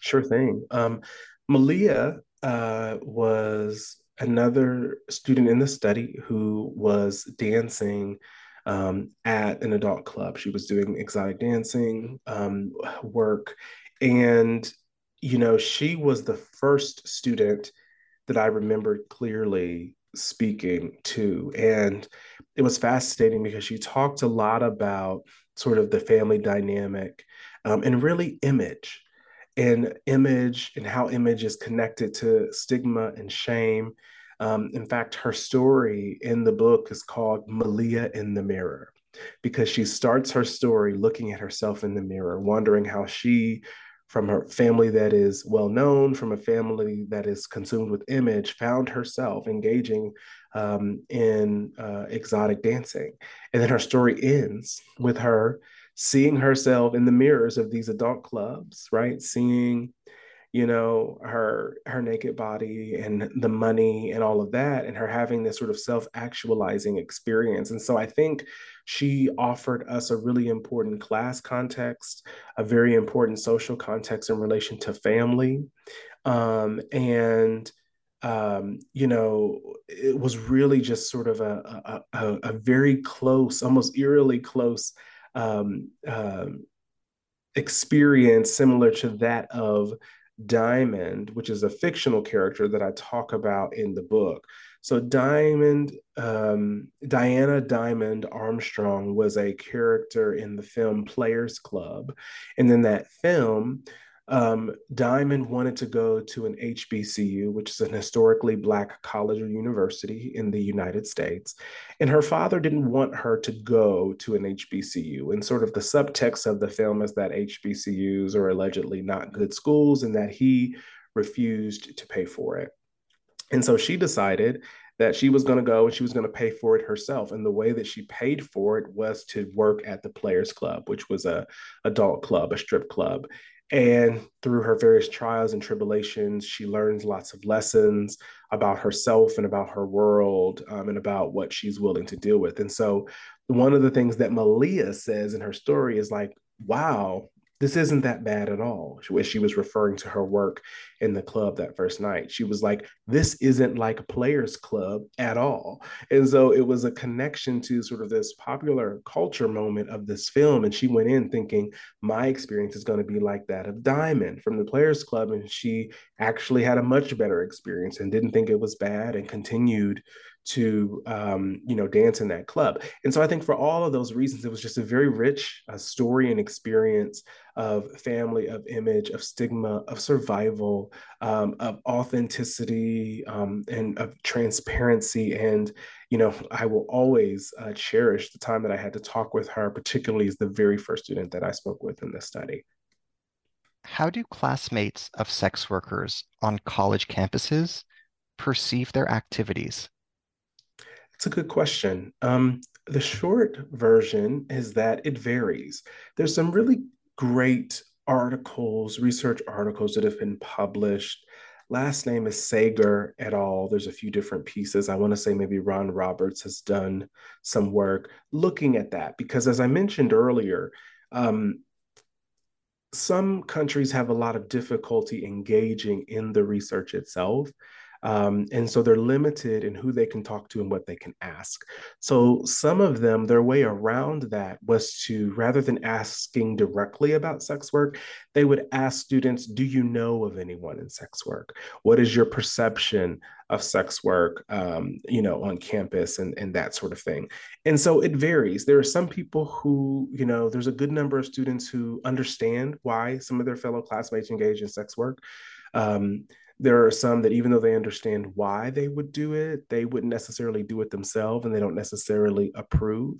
Sure thing. Um, Malia uh, was another student in the study who was dancing um, at an adult club. She was doing exotic dancing um, work. And, you know, she was the first student that I remembered clearly speaking to. And it was fascinating because she talked a lot about sort of the family dynamic um, and really image and image and how image is connected to stigma and shame. Um, in fact, her story in the book is called Malia in the Mirror because she starts her story looking at herself in the mirror, wondering how she, from her family that is well known, from a family that is consumed with image, found herself engaging um, in uh, exotic dancing. And then her story ends with her seeing herself in the mirrors of these adult clubs, right? Seeing, you know, her her naked body and the money and all of that, and her having this sort of self-actualizing experience. And so I think she offered us a really important class context, a very important social context in relation to family. Um, and um, you know, it was really just sort of a, a, a, a very close, almost eerily close um, um, experience similar to that of Diamond, which is a fictional character that I talk about in the book. So Diamond, um, Diana Diamond Armstrong was a character in the film Players Club, and in that film, um, Diamond wanted to go to an HBCU, which is an historically Black college or university in the United States. And her father didn't want her to go to an HBCU. And sort of the subtext of the film is that HBCUs are allegedly not good schools and that he refused to pay for it. And so she decided that she was going to go and she was going to pay for it herself. And the way that she paid for it was to work at the Players Club, which was a adult club, a strip club. And through her various trials and tribulations, she learns lots of lessons about herself and about her world um, and about what she's willing to deal with. And so, one of the things that Malia says in her story is like, wow, this isn't that bad at all. As she was referring to her work in the club that first night, she was like, this isn't like a players club at all. And so it was a connection to sort of this popular culture moment of this film. And she went in thinking, my experience is going to be like that of Diamond from the players club. And she actually had a much better experience and didn't think it was bad and continued to um, you know dance in that club. And so i think for all of those reasons it was just a very rich uh, story and experience of family of image of stigma of survival um, of authenticity um, and of transparency. And you know i will always uh, cherish the time that i had to talk with her particularly as the very first student that i spoke with in this study. How do classmates of sex workers on college campuses perceive their activities it's a good question. Um, the short version is that it varies. There's some really great articles, research articles that have been published. Last name is Sagar et al. There's a few different pieces. I want to say maybe Ron Roberts has done some work looking at that because, as I mentioned earlier, um, some countries have a lot of difficulty engaging in the research itself. Um, and so they're limited in who they can talk to and what they can ask. So some of them, their way around that was to, rather than asking directly about sex work, they would ask students, Do you know of anyone in sex work? What is your perception of sex work, um, you know, on campus and, and that sort of thing? And so it varies. There are some people who, you know, there's a good number of students who understand why some of their fellow classmates engage in sex work. Um, there are some that even though they understand why they would do it they wouldn't necessarily do it themselves and they don't necessarily approve.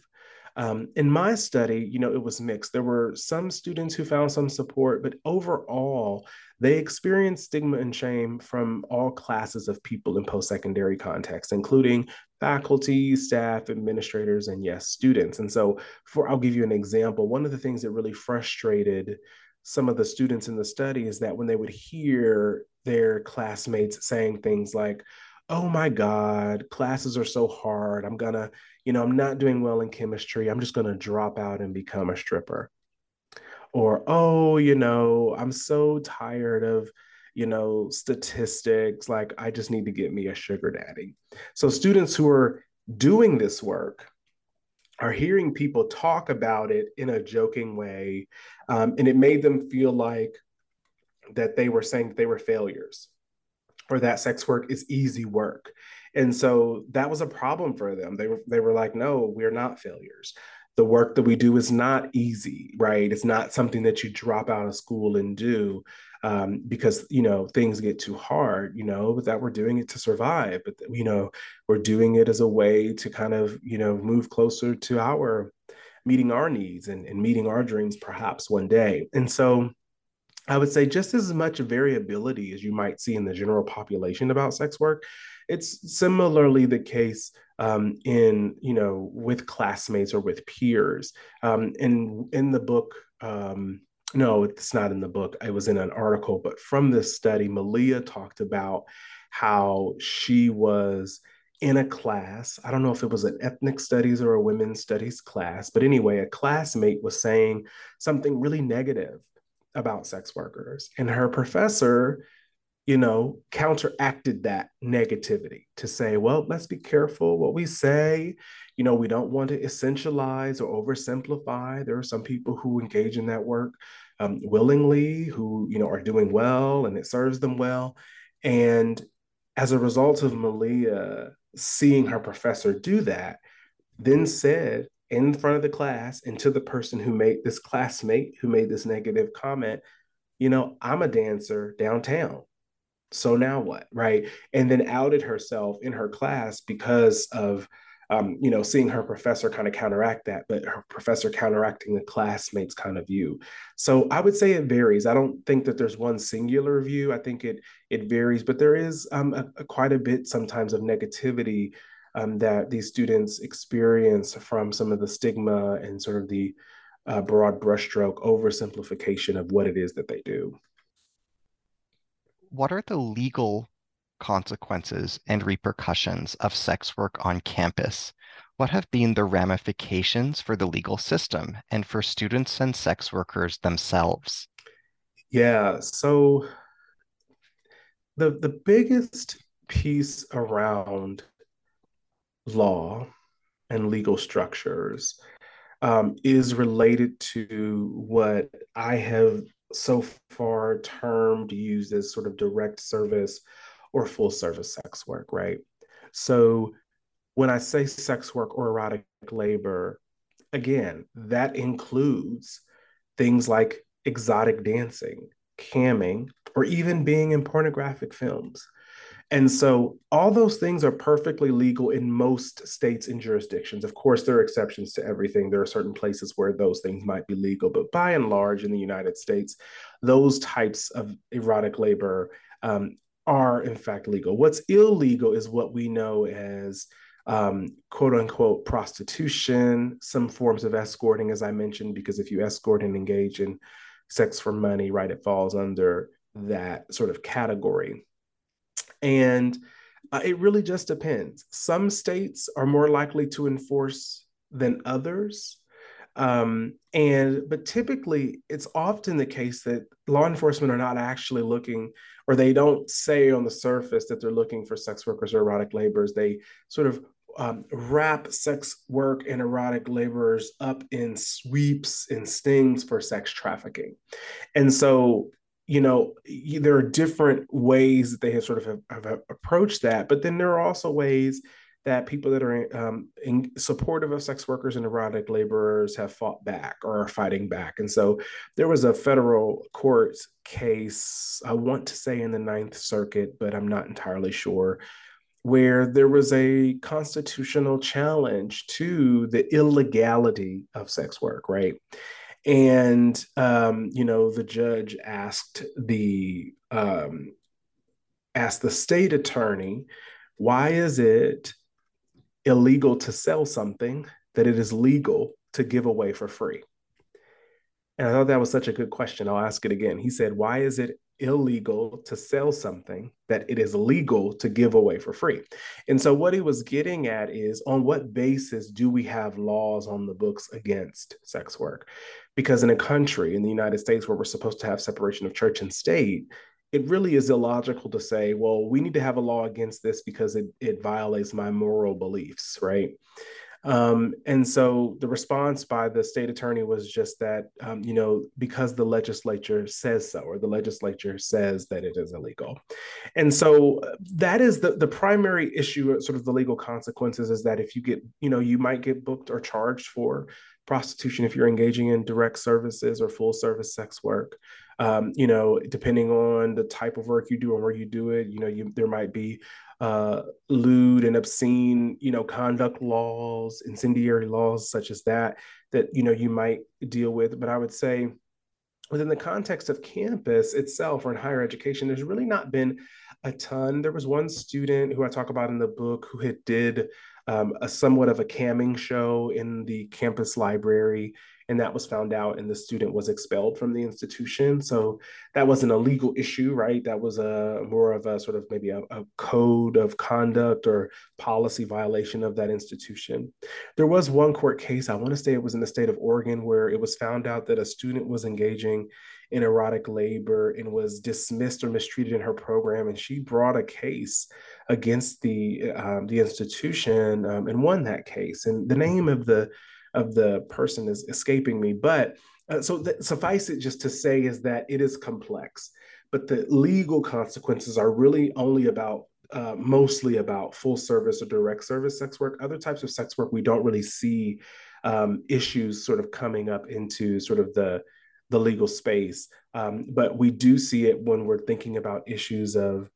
Um, in my study you know it was mixed. There were some students who found some support but overall they experienced stigma and shame from all classes of people in post-secondary context including faculty staff administrators and yes students. And so for i'll give you an example. One of the things that really frustrated some of the students in the study is that when they would hear their classmates saying things like, oh my God, classes are so hard. I'm gonna, you know, I'm not doing well in chemistry. I'm just gonna drop out and become a stripper. Or, oh, you know, I'm so tired of, you know, statistics. Like, I just need to get me a sugar daddy. So, students who are doing this work are hearing people talk about it in a joking way. Um, and it made them feel like that they were saying they were failures or that sex work is easy work. And so that was a problem for them. They were they were like, no, we're not failures. The work that we do is not easy, right? It's not something that you drop out of school and do um, because you know things get too hard. You know, but that we're doing it to survive. But you know, we're doing it as a way to kind of you know move closer to our meeting our needs and, and meeting our dreams perhaps one day. And so I would say just as much variability as you might see in the general population about sex work, it's similarly the case um, in you know with classmates or with peers. Um, in in the book, um, no, it's not in the book. It was in an article, but from this study, Malia talked about how she was in a class. I don't know if it was an ethnic studies or a women's studies class, but anyway, a classmate was saying something really negative about sex workers. And her professor, you know, counteracted that negativity to say, well, let's be careful what we say. You know, we don't want to essentialize or oversimplify. There are some people who engage in that work um, willingly, who, you know, are doing well and it serves them well. And as a result of Malia seeing her professor do that, then said, in front of the class and to the person who made this classmate who made this negative comment, you know, I'm a dancer downtown. So now what? Right. And then outed herself in her class because of, um, you know, seeing her professor kind of counteract that, but her professor counteracting the classmates kind of view. So I would say it varies. I don't think that there's one singular view. I think it it varies, but there is um, a, a quite a bit sometimes of negativity um, that these students experience from some of the stigma and sort of the uh, broad brushstroke oversimplification of what it is that they do. What are the legal consequences and repercussions of sex work on campus? What have been the ramifications for the legal system and for students and sex workers themselves? Yeah, so the the biggest piece around law and legal structures um, is related to what I have so far termed used as sort of direct service or full service sex work, right? So when I say sex work or erotic labor, again, that includes things like exotic dancing, camming, or even being in pornographic films. And so all those things are perfectly legal in most states and jurisdictions. Of course, there are exceptions to everything. There are certain places where those things might be legal, but by and large, in the United States, those types of erotic labor um, are in fact legal. What's illegal is what we know as um, quote unquote prostitution, some forms of escorting, as I mentioned, because if you escort and engage in sex for money, right, it falls under that sort of category. And uh, it really just depends. Some states are more likely to enforce than others. Um, and but typically it's often the case that law enforcement are not actually looking or they don't say on the surface that they're looking for sex workers or erotic laborers they sort of um, wrap sex work and erotic laborers up in sweeps and stings for sex trafficking and so you know there are different ways that they have sort of have, have approached that but then there are also ways that people that are um, supportive of sex workers and erotic laborers have fought back or are fighting back. And so there was a federal court case, I want to say in the Ninth Circuit, but I'm not entirely sure, where there was a constitutional challenge to the illegality of sex work, right? And um, you know, the judge asked the um, asked the state attorney, why is it illegal to sell something that it is legal to give away for free? And I thought that was such a good question. I'll ask it again. He said, Why is it illegal to sell something that it is legal to give away for free? And so, what he was getting at is on what basis do we have laws on the books against sex work? Because in a country, in the United States, where we're supposed to have separation of church and state, it really is illogical to say, well, we need to have a law against this because it, it violates my moral beliefs, right? Um, and so the response by the state attorney was just that, um, you know, because the legislature says so, or the legislature says that it is illegal. And so uh, that is the, the primary issue, sort of the legal consequences is that if you get, you know, you might get booked or charged for prostitution if you're engaging in direct services or full service sex work um, you know, depending on the type of work you do and where you do it, you know, you, there might be uh, lewd and obscene, you know, conduct laws, incendiary laws such as that, that, you know, you might deal with. But I would say within the context of campus itself or in higher education, there's really not been a ton. There was one student who I talk about in the book who had did um, a somewhat of a camming show in the campus library and that was found out and the student was expelled from the institution. So that wasn't a legal issue right? That was a more of a sort of maybe a, a code of conduct or policy violation of that institution. There was one court case i want to say it was in the state of oregon where it was found out that a student was engaging in erotic labor and was dismissed or mistreated in her program and she brought a case against the um, the institution um, and won that case. And the name of the of the person is escaping me. But uh, so th- suffice it just to say is that it is complex, but the legal consequences are really only about uh, mostly about full service or direct service sex work. Other types of sex work, we don't really see um, issues sort of coming up into sort of the the legal space, um, but we do see it when we're thinking about issues of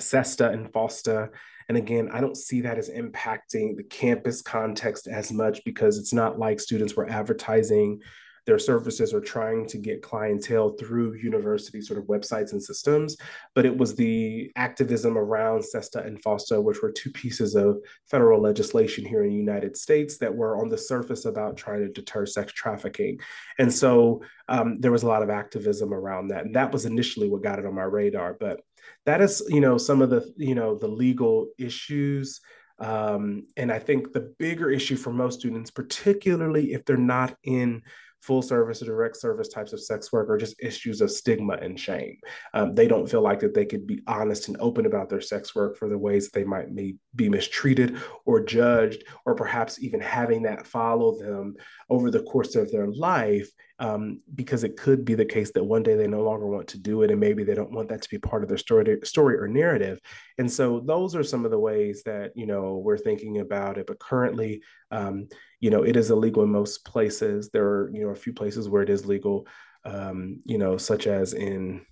SESTA and FOSTA and again, I don't see that as impacting the campus context as much because it's not like students were advertising their services or trying to get clientele through university sort of websites and systems. But it was the activism around SESTA and FOSTA, which were two pieces of federal legislation here in the United States that were on the surface about trying to deter sex trafficking. And so um, there was a lot of activism around that. And that was initially what got it on my radar. But that is, you know, some of the, you know, the legal issues. Um, and I think the bigger issue for most students, particularly if they're not in full service or direct service types of sex work, are just issues of stigma and shame. Um, they don't feel like that they could be honest and open about their sex work for the ways they might be mistreated or judged, or perhaps even having that follow them over the course of their life um, because it could be the case that one day they no longer want to do it and maybe they don't want that to be part of their story story or narrative and so those are some of the ways that you know we're thinking about it but currently um, you know it is illegal in most places there are you know a few places where it is legal um, you know such as in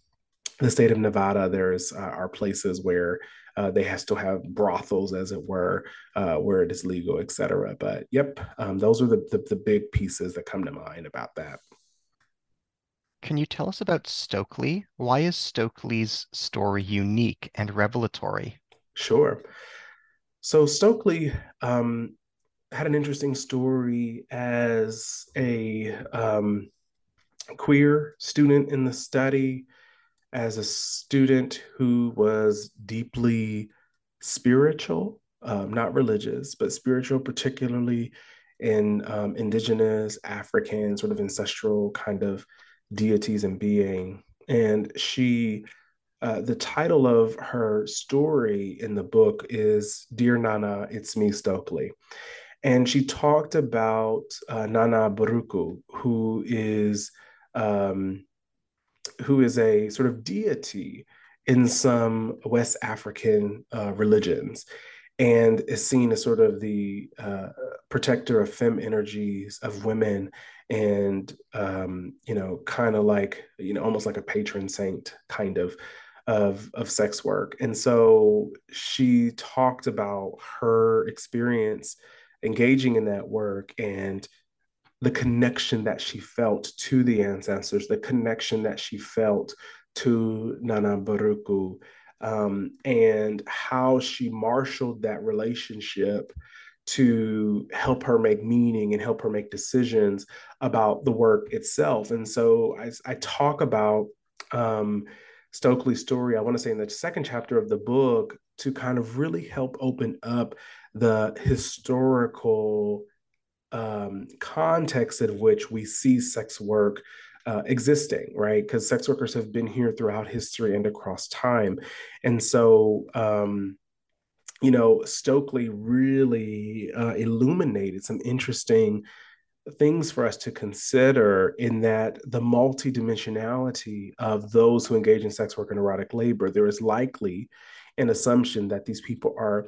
the state of Nevada, there's uh, are places where uh, they have, still have brothels, as it were, uh, where it is legal, et cetera. But yep, um, those are the, the, the big pieces that come to mind about that. Can you tell us about Stokely? Why is Stokely's story unique and revelatory? Sure. So Stokely um, had an interesting story as a um, queer student in the study, as a student who was deeply spiritual, um, not religious, but spiritual, particularly in um, indigenous, African, sort of ancestral kind of deities and being. And she, uh, the title of her story in the book is Dear Nana, It's Me, Stokely. And she talked about uh, Nana Buruku, who is um, who is a sort of deity in some West African uh, religions and is seen as sort of the uh, protector of fem energies of women and um, you know kind of like you know almost like a patron saint kind of of of sex work. And so she talked about her experience engaging in that work and the connection that she felt to the ancestors the connection that she felt to Nana Buruku um, and how she marshaled that relationship to help her make meaning and help her make decisions about the work itself. And so I, I talk about um, Stokely's story, I want to say in the second chapter of the book, to kind of really help open up the historical um, context in which we see sex work uh, existing, right? Because sex workers have been here throughout history and across time. And so, um, you know, Stokely really uh, illuminated some interesting things for us to consider in that the multidimensionality of those who engage in sex work and erotic labor, there is likely an assumption that these people are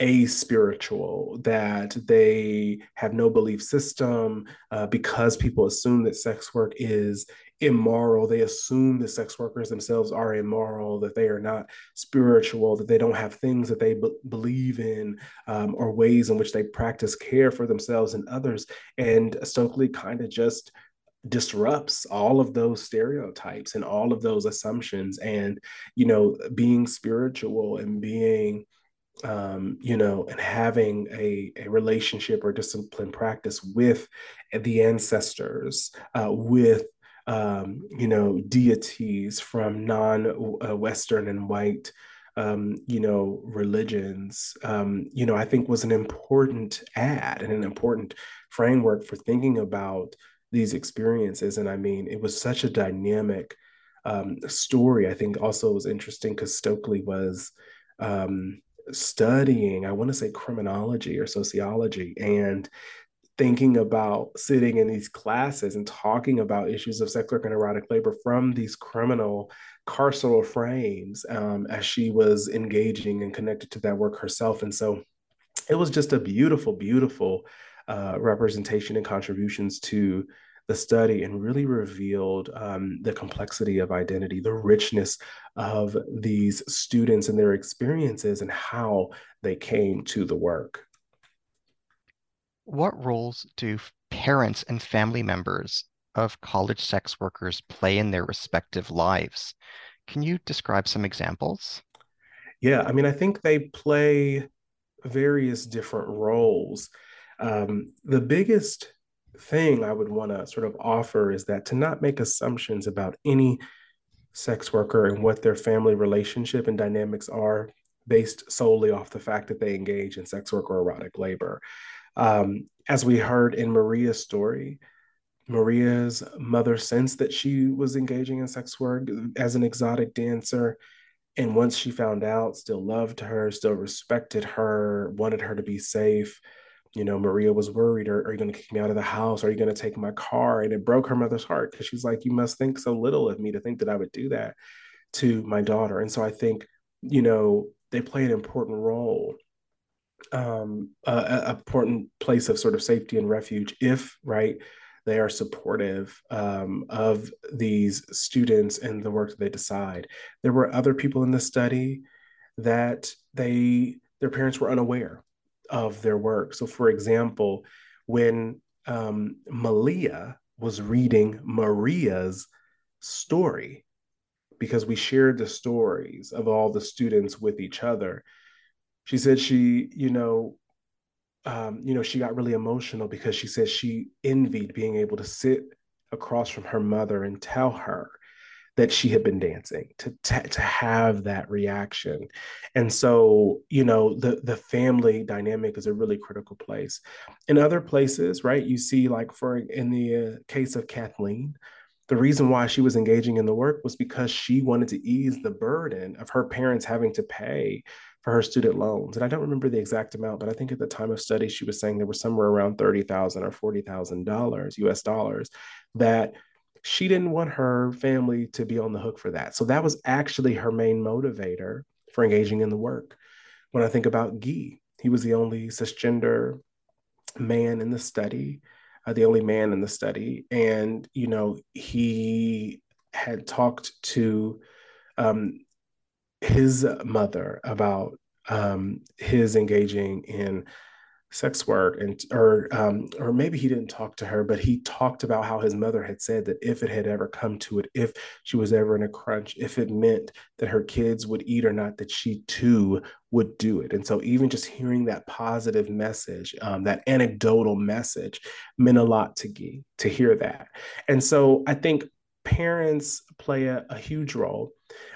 aspiritual, that they have no belief system uh, because people assume that sex work is immoral. They assume that sex workers themselves are immoral, that they are not spiritual, that they don't have things that they b- believe in um, or ways in which they practice care for themselves and others. And Stokely kind of just disrupts all of those stereotypes and all of those assumptions and you know being spiritual and being um, you know, and having a, a relationship or discipline practice with the ancestors, uh, with, um, you know, deities from non uh, Western and white, um, you know, religions, um, you know, I think was an important ad and an important framework for thinking about these experiences. And I mean, it was such a dynamic um, story. I think also was interesting because Stokely was, um, studying, I want to say criminology or sociology, and thinking about sitting in these classes and talking about issues of sex work and erotic labor from these criminal carceral frames um, as she was engaging and connected to that work herself. And so it was just a beautiful, beautiful uh, representation and contributions to the study and really revealed um, the complexity of identity, the richness of these students and their experiences and how they came to the work. What roles do parents and family members of college sex workers play in their respective lives. Can you describe some examples? Yeah, I mean, I think they play various different roles. Um, the biggest thing I would want to sort of offer is that to not make assumptions about any sex worker and what their family relationship and dynamics are based solely off the fact that they engage in sex work or erotic labor. Um, as we heard in Maria's story, Maria's mother sensed that she was engaging in sex work as an exotic dancer. And once she found out, still loved her, still respected her, wanted her to be safe. You know, Maria was worried, are, are you going to kick me out of the house? Are you going to take my car? And it broke her mother's heart because she's like, you must think so little of me to think that I would do that to my daughter. And so I think, you know, they play an important role um, a, a, important place of sort of safety and refuge if right they are supportive um, of these students and the work that they decide there were other people in the study that they their parents were unaware of their work. So for example when um, malia was reading maria's story because we shared the stories of all the students with each other she said she, you know, um, you know, she got really emotional because she said she envied being able to sit across from her mother and tell her that she had been dancing to, to to have that reaction and so you know the the family dynamic is a really critical place in other places right you see like for in the uh, case of kathleen the reason why she was engaging in the work was because she wanted to ease the burden of her parents having to pay for her student loans. And I don't remember the exact amount, but I think at the time of study, she was saying there was somewhere around $30,000 or $40,000 US dollars that she didn't want her family to be on the hook for that. So that was actually her main motivator for engaging in the work. When I think about Guy, he was the only cisgender man in the study, uh, the only man in the study. And, you know, he had talked to um, his mother about um, his engaging in sex work and or um, or maybe he didn't talk to her but he talked about how his mother had said that if it had ever come to it if she was ever in a crunch if it meant that her kids would eat or not that she too would do it. And so even just hearing that positive message um, that anecdotal message meant a lot to Guy to hear that. And so i think parents play a, a huge role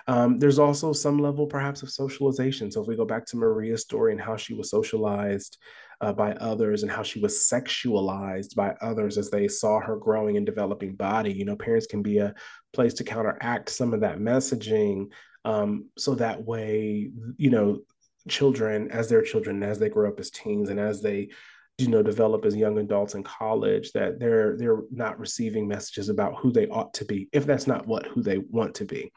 um, there's also some level, perhaps, of socialization. So if we go back to Maria's story and how she was socialized uh, by others and how she was sexualized by others as they saw her growing and developing body, you know, parents can be a place to counteract some of that messaging. Um, so that way, you know, children, as their children, as they grow up as teens and as they you know develop as young adults in college that they're they're not receiving messages about who they ought to be if that's not what who they want to be.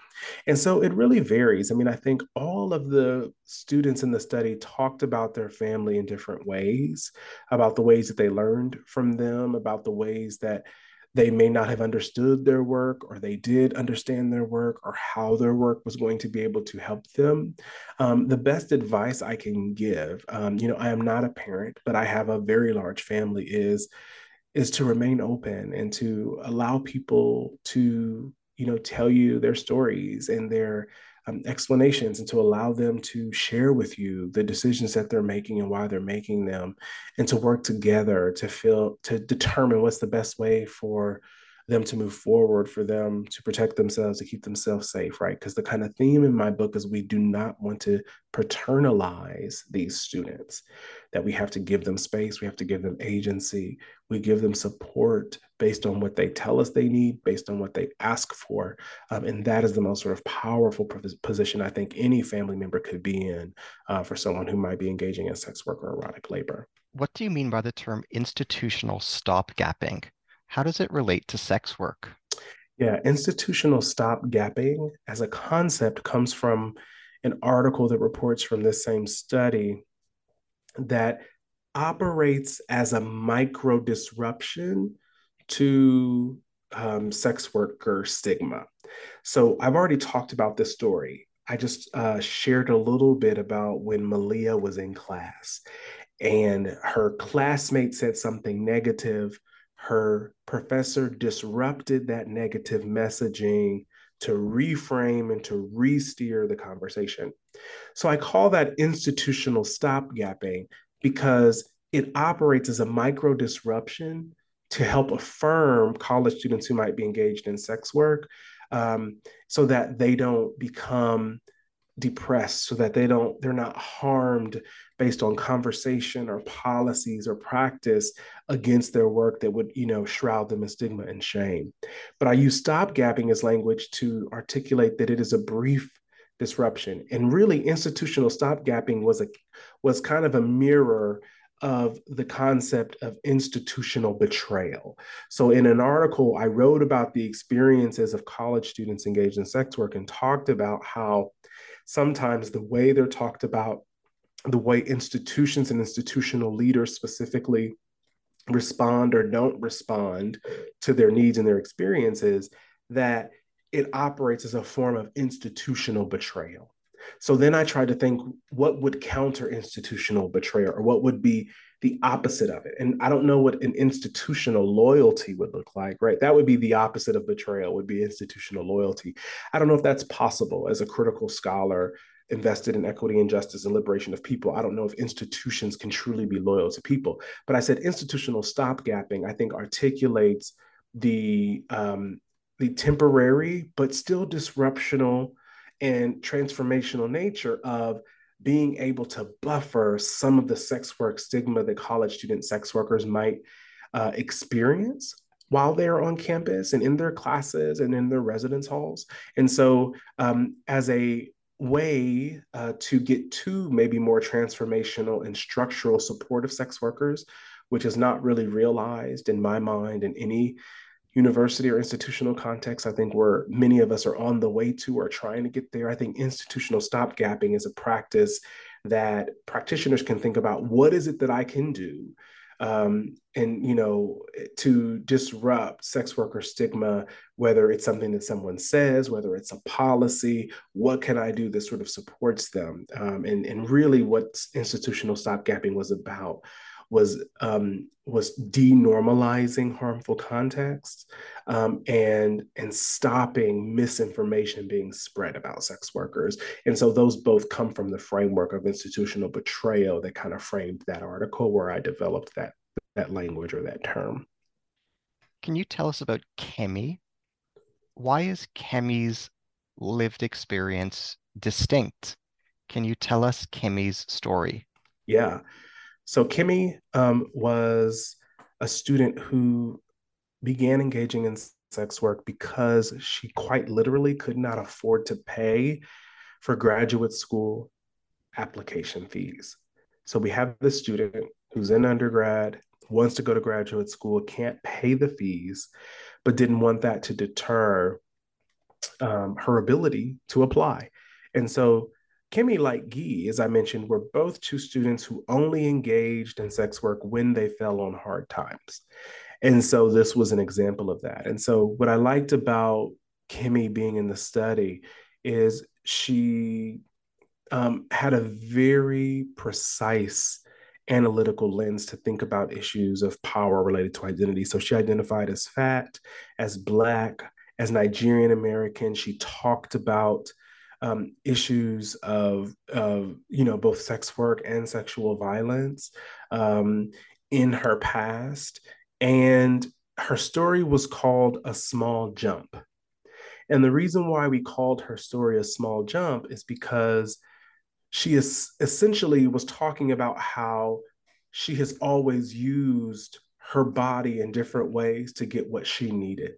And so it really varies. I mean i think all of the students in the study talked about their family in different ways about the ways that they learned from them about the ways that they may not have understood their work or they did understand their work or how their work was going to be able to help them. Um, the best advice i can give um, you know i am not a parent but i have a very large family is is to remain open and to allow people to you know tell you their stories and their um, explanations and to allow them to share with you the decisions that they're making and why they're making them and to work together to feel to determine what's the best way for them to move forward, for them to protect themselves, to keep themselves safe, right? Because the kind of theme in my book is we do not want to paternalize these students, that we have to give them space, we have to give them agency, we give them support based on what they tell us they need, based on what they ask for. Um, and that is the most sort of powerful position I think any family member could be in uh, for someone who might be engaging in sex work or erotic labor. What do you mean by the term institutional stopgapping? How does it relate to sex work? Yeah, institutional stopgapping as a concept comes from an article that reports from this same study that operates as a micro disruption to um, sex worker stigma. So I've already talked about this story. I just uh, shared a little bit about when Malia was in class and her classmate said something negative her professor disrupted that negative messaging to reframe and to re-steer the conversation. So I call that institutional stopgapping because it operates as a micro disruption to help affirm college students who might be engaged in sex work um, so that they don't become depressed so that they don't they're not harmed based on conversation or policies or practice against their work that would you know shroud them in stigma and shame but i use stopgapping as language to articulate that it is a brief disruption and really institutional stopgapping was a was kind of a mirror of the concept of institutional betrayal. So, in an article, I wrote about the experiences of college students engaged in sex work and talked about how sometimes the way they're talked about, the way institutions and institutional leaders specifically respond or don't respond to their needs and their experiences, that it operates as a form of institutional betrayal. So then I tried to think what would counter institutional betrayal or what would be the opposite of it. And I don't know what an institutional loyalty would look like, right? That would be the opposite of betrayal, would be institutional loyalty. I don't know if that's possible as a critical scholar invested in equity and justice and liberation of people. I don't know if institutions can truly be loyal to people. But I said institutional stopgapping, I think, articulates the um, the temporary but still disruptional and transformational nature of being able to buffer some of the sex work stigma that college student sex workers might uh, experience while they're on campus and in their classes and in their residence halls. And so, um, as a way uh, to get to maybe more transformational and structural support of sex workers, which is not really realized in my mind in any university or institutional context, I think where many of us are on the way to or trying to get there. I think institutional stopgapping is a practice that practitioners can think about what is it that I can do um, and you know to disrupt sex worker stigma whether it's something that someone says whether it's a policy what can i do that sort of supports them? Um, and, and really what institutional stopgapping was about was um, was denormalizing harmful context um, and and stopping misinformation being spread about sex workers. And so those both come from the framework of institutional betrayal that kind of framed that article where I developed that that language or that term. Can you tell us about Kemi? Why is Kemi's lived experience distinct? Can you tell us Kemi's story? Yeah. So Kemi um, was a student who began engaging in sex work because she quite literally could not afford to pay for graduate school application fees. So we have this student who's in undergrad, wants to go to graduate school, can't pay the fees, but didn't want that to deter um, her ability to apply. And so Kemi, like Guy, as I mentioned, were both two students who only engaged in sex work when they fell on hard times. And so this was an example of that. And so what I liked about Kemi being in the study is she um, had a very precise analytical lens to think about issues of power related to identity. So she identified as fat, as Black, as Nigerian American. She talked about um, issues of, of, you know, both sex work and sexual violence um, in her past. And her story was called A Small Jump. And the reason why we called her story A Small Jump is because she is essentially was talking about how she has always used her body in different ways to get what she needed.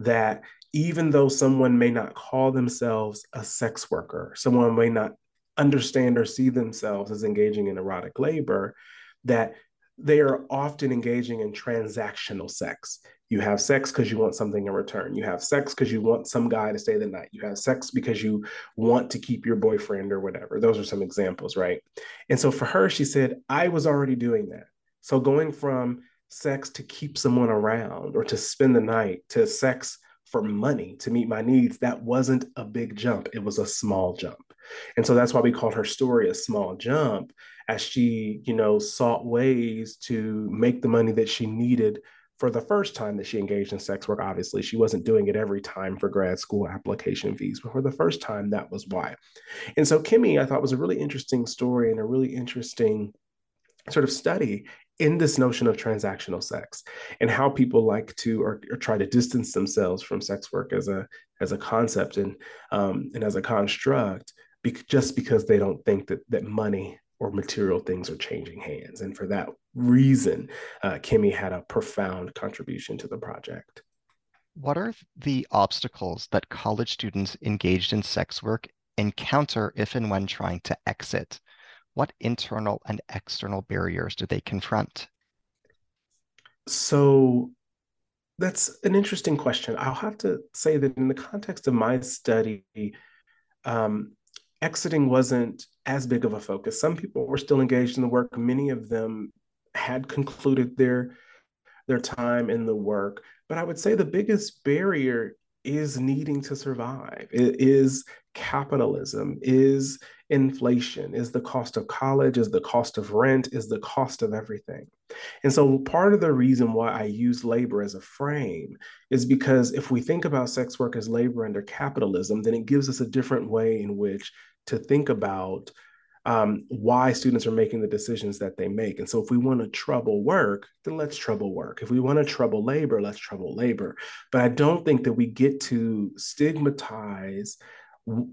That even though someone may not call themselves a sex worker, someone may not understand or see themselves as engaging in erotic labor, that they are often engaging in transactional sex. You have sex because you want something in return. You have sex because you want some guy to stay the night. You have sex because you want to keep your boyfriend or whatever. Those are some examples, right? And so for her, she said, I was already doing that. So going from sex to keep someone around or to spend the night to sex for money to meet my needs, that wasn't a big jump. It was a small jump. And so that's why we called her story a small jump as she, you know, sought ways to make the money that she needed for the first time that she engaged in sex work. Obviously, she wasn't doing it every time for grad school application fees, but for the first time, that was why. And so, Kemi, I thought was a really interesting story and a really interesting sort of study in this notion of transactional sex and how people like to or, or try to distance themselves from sex work as a as a concept and um, and as a construct be- just because they don't think that that money or material things are changing hands. And for that reason uh, kemi had a profound contribution to the project. What are the obstacles that college students engaged in sex work encounter if and when trying to exit what internal and external barriers do they confront? So that's an interesting question. I'll have to say that in the context of my study, um, exiting wasn't as big of a focus. Some people were still engaged in the work. Many of them had concluded their their time in the work. But I would say the biggest barrier is needing to survive. It is capitalism, is inflation, is the cost of college, is the cost of rent, is the cost of everything. And so part of the reason why I use labor as a frame is because if we think about sex work as labor under capitalism, then it gives us a different way in which to think about um, why students are making the decisions that they make. And so, if we want to trouble work, then let's trouble work. If we want to trouble labor, let's trouble labor. But I don't think that we get to stigmatize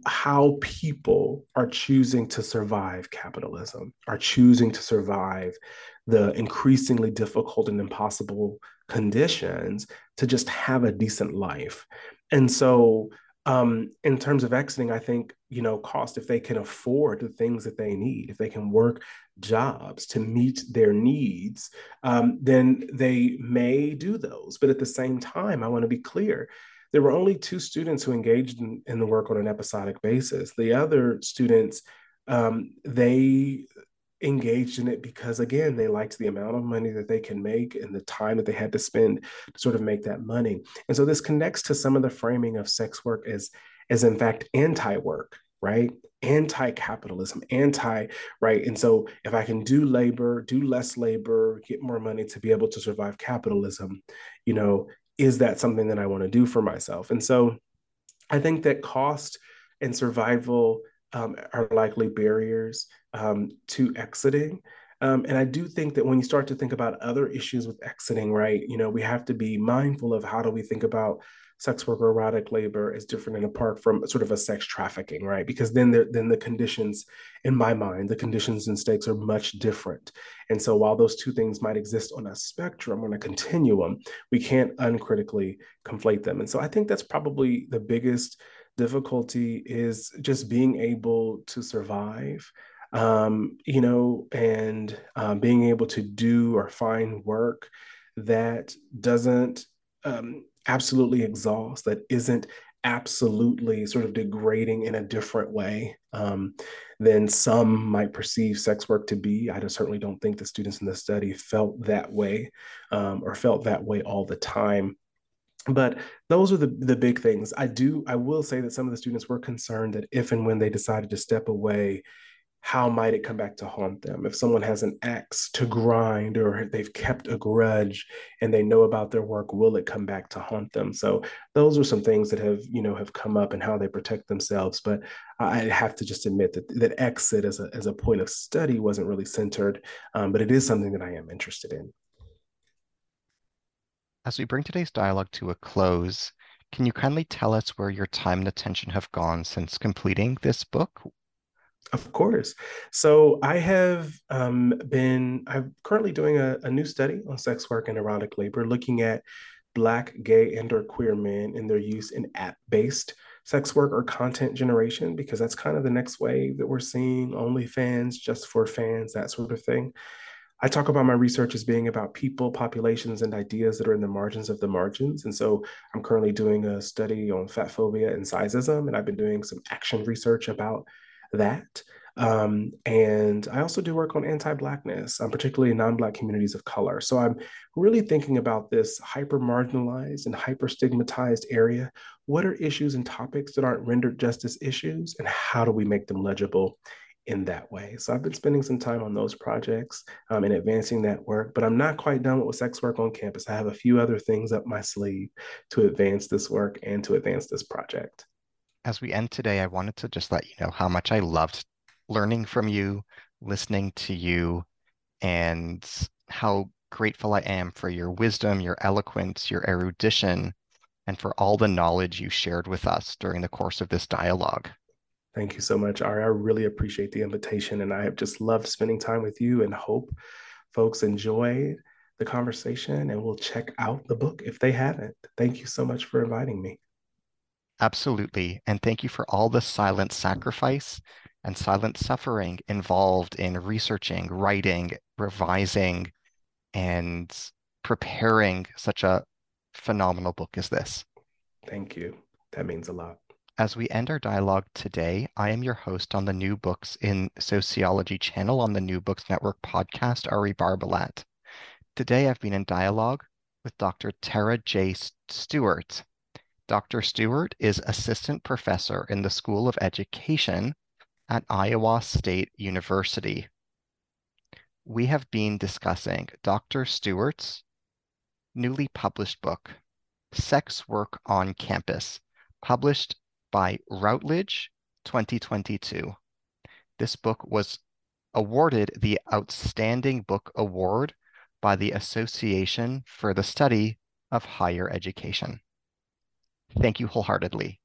how people are choosing to survive capitalism, are choosing to survive the increasingly difficult and impossible conditions to just have a decent life. And so, um, in terms of exiting, I think, you know, cost, if they can afford the things that they need, if they can work jobs to meet their needs, um, then they may do those. But at the same time, I want to be clear there were only two students who engaged in, in the work on an episodic basis. The other students, um, they engaged in it because again they liked the amount of money that they can make and the time that they had to spend to sort of make that money. And so this connects to some of the framing of sex work as as in fact anti-work right? Anti-capitalism anti right and so if i can do labor do less labor get more money to be able to survive capitalism you know is that something that i want to do for myself and so i think that cost and survival um, are likely barriers um, to exiting. Um, and I do think that when you start to think about other issues with exiting, right, you know, we have to be mindful of how do we think about sex work or erotic labor is different and apart from sort of a sex trafficking, right? Because then the, then the conditions, in my mind, the conditions and stakes are much different. And so while those two things might exist on a spectrum, on a continuum, we can't uncritically conflate them. And so I think that's probably the biggest difficulty is just being able to survive um, you know, and um, being able to do or find work that doesn't um, absolutely exhaust, that isn't absolutely sort of degrading in a different way um, than some might perceive sex work to be. I just certainly don't think the students in the study felt that way um, or felt that way all the time but those are the the big things i do i will say that some of the students were concerned that if and when they decided to step away how might it come back to haunt them? If someone has an axe to grind or they've kept a grudge and they know about their work will it come back to haunt them? So those are some things that have you know have come up and how they protect themselves. But i have to just admit that that exit as a, as a point of study wasn't really centered um, but it is something that i am interested in. As we bring today's dialogue to a close, can you kindly tell us where your time and attention have gone since completing this book? Of course. So I have um, been, I'm currently doing a, a, new study on sex work and erotic labor, looking at Black, gay, and or queer men and their use in app-based sex work or content generation, because that's kind of the next wave that we're seeing, OnlyFans, just for fans, that sort of thing. I talk about my research as being about people, populations, and ideas that are in the margins of the margins. And so I'm currently doing a study on fat phobia and sizeism, and I've been doing some action research about that. Um, and I also do work on anti-blackness, um, particularly non-black communities of color. So I'm really thinking about this hyper-marginalized and hyper-stigmatized area. What are issues and topics that aren't rendered justice issues, and how do we make them legible in that way. So I've been spending some time on those projects um, and advancing that work, but I'm not quite done with sex work on campus. I have a few other things up my sleeve to advance this work and to advance this project. As we end today, I wanted to just let you know how much I loved learning from you, listening to you, and how grateful I am for your wisdom, your eloquence, your erudition, and for all the knowledge you shared with us during the course of this dialogue. Thank you so much, Ari. I really appreciate the invitation, and I have just loved spending time with you and hope folks enjoy the conversation and will check out the book if they haven't. Thank you so much for inviting me. Absolutely. And thank you for all the silent sacrifice and silent suffering involved in researching, writing, revising, and preparing such a phenomenal book as this. Thank you. That means a lot. As we end our dialogue today, I am your host on the New Books in Sociology channel on the New Books Network podcast, Ari Barbalat. Today I've been in dialogue with Dr. Terah J. Stewart. Dr. Stewart is assistant professor in the School of Education at Iowa State University. We have been discussing Dr. Stewart's newly published book, Sex Work on Campus, published by Routledge 2022. This book was awarded the Outstanding Book Award by the Association for the Study of Higher Education. Thank you wholeheartedly.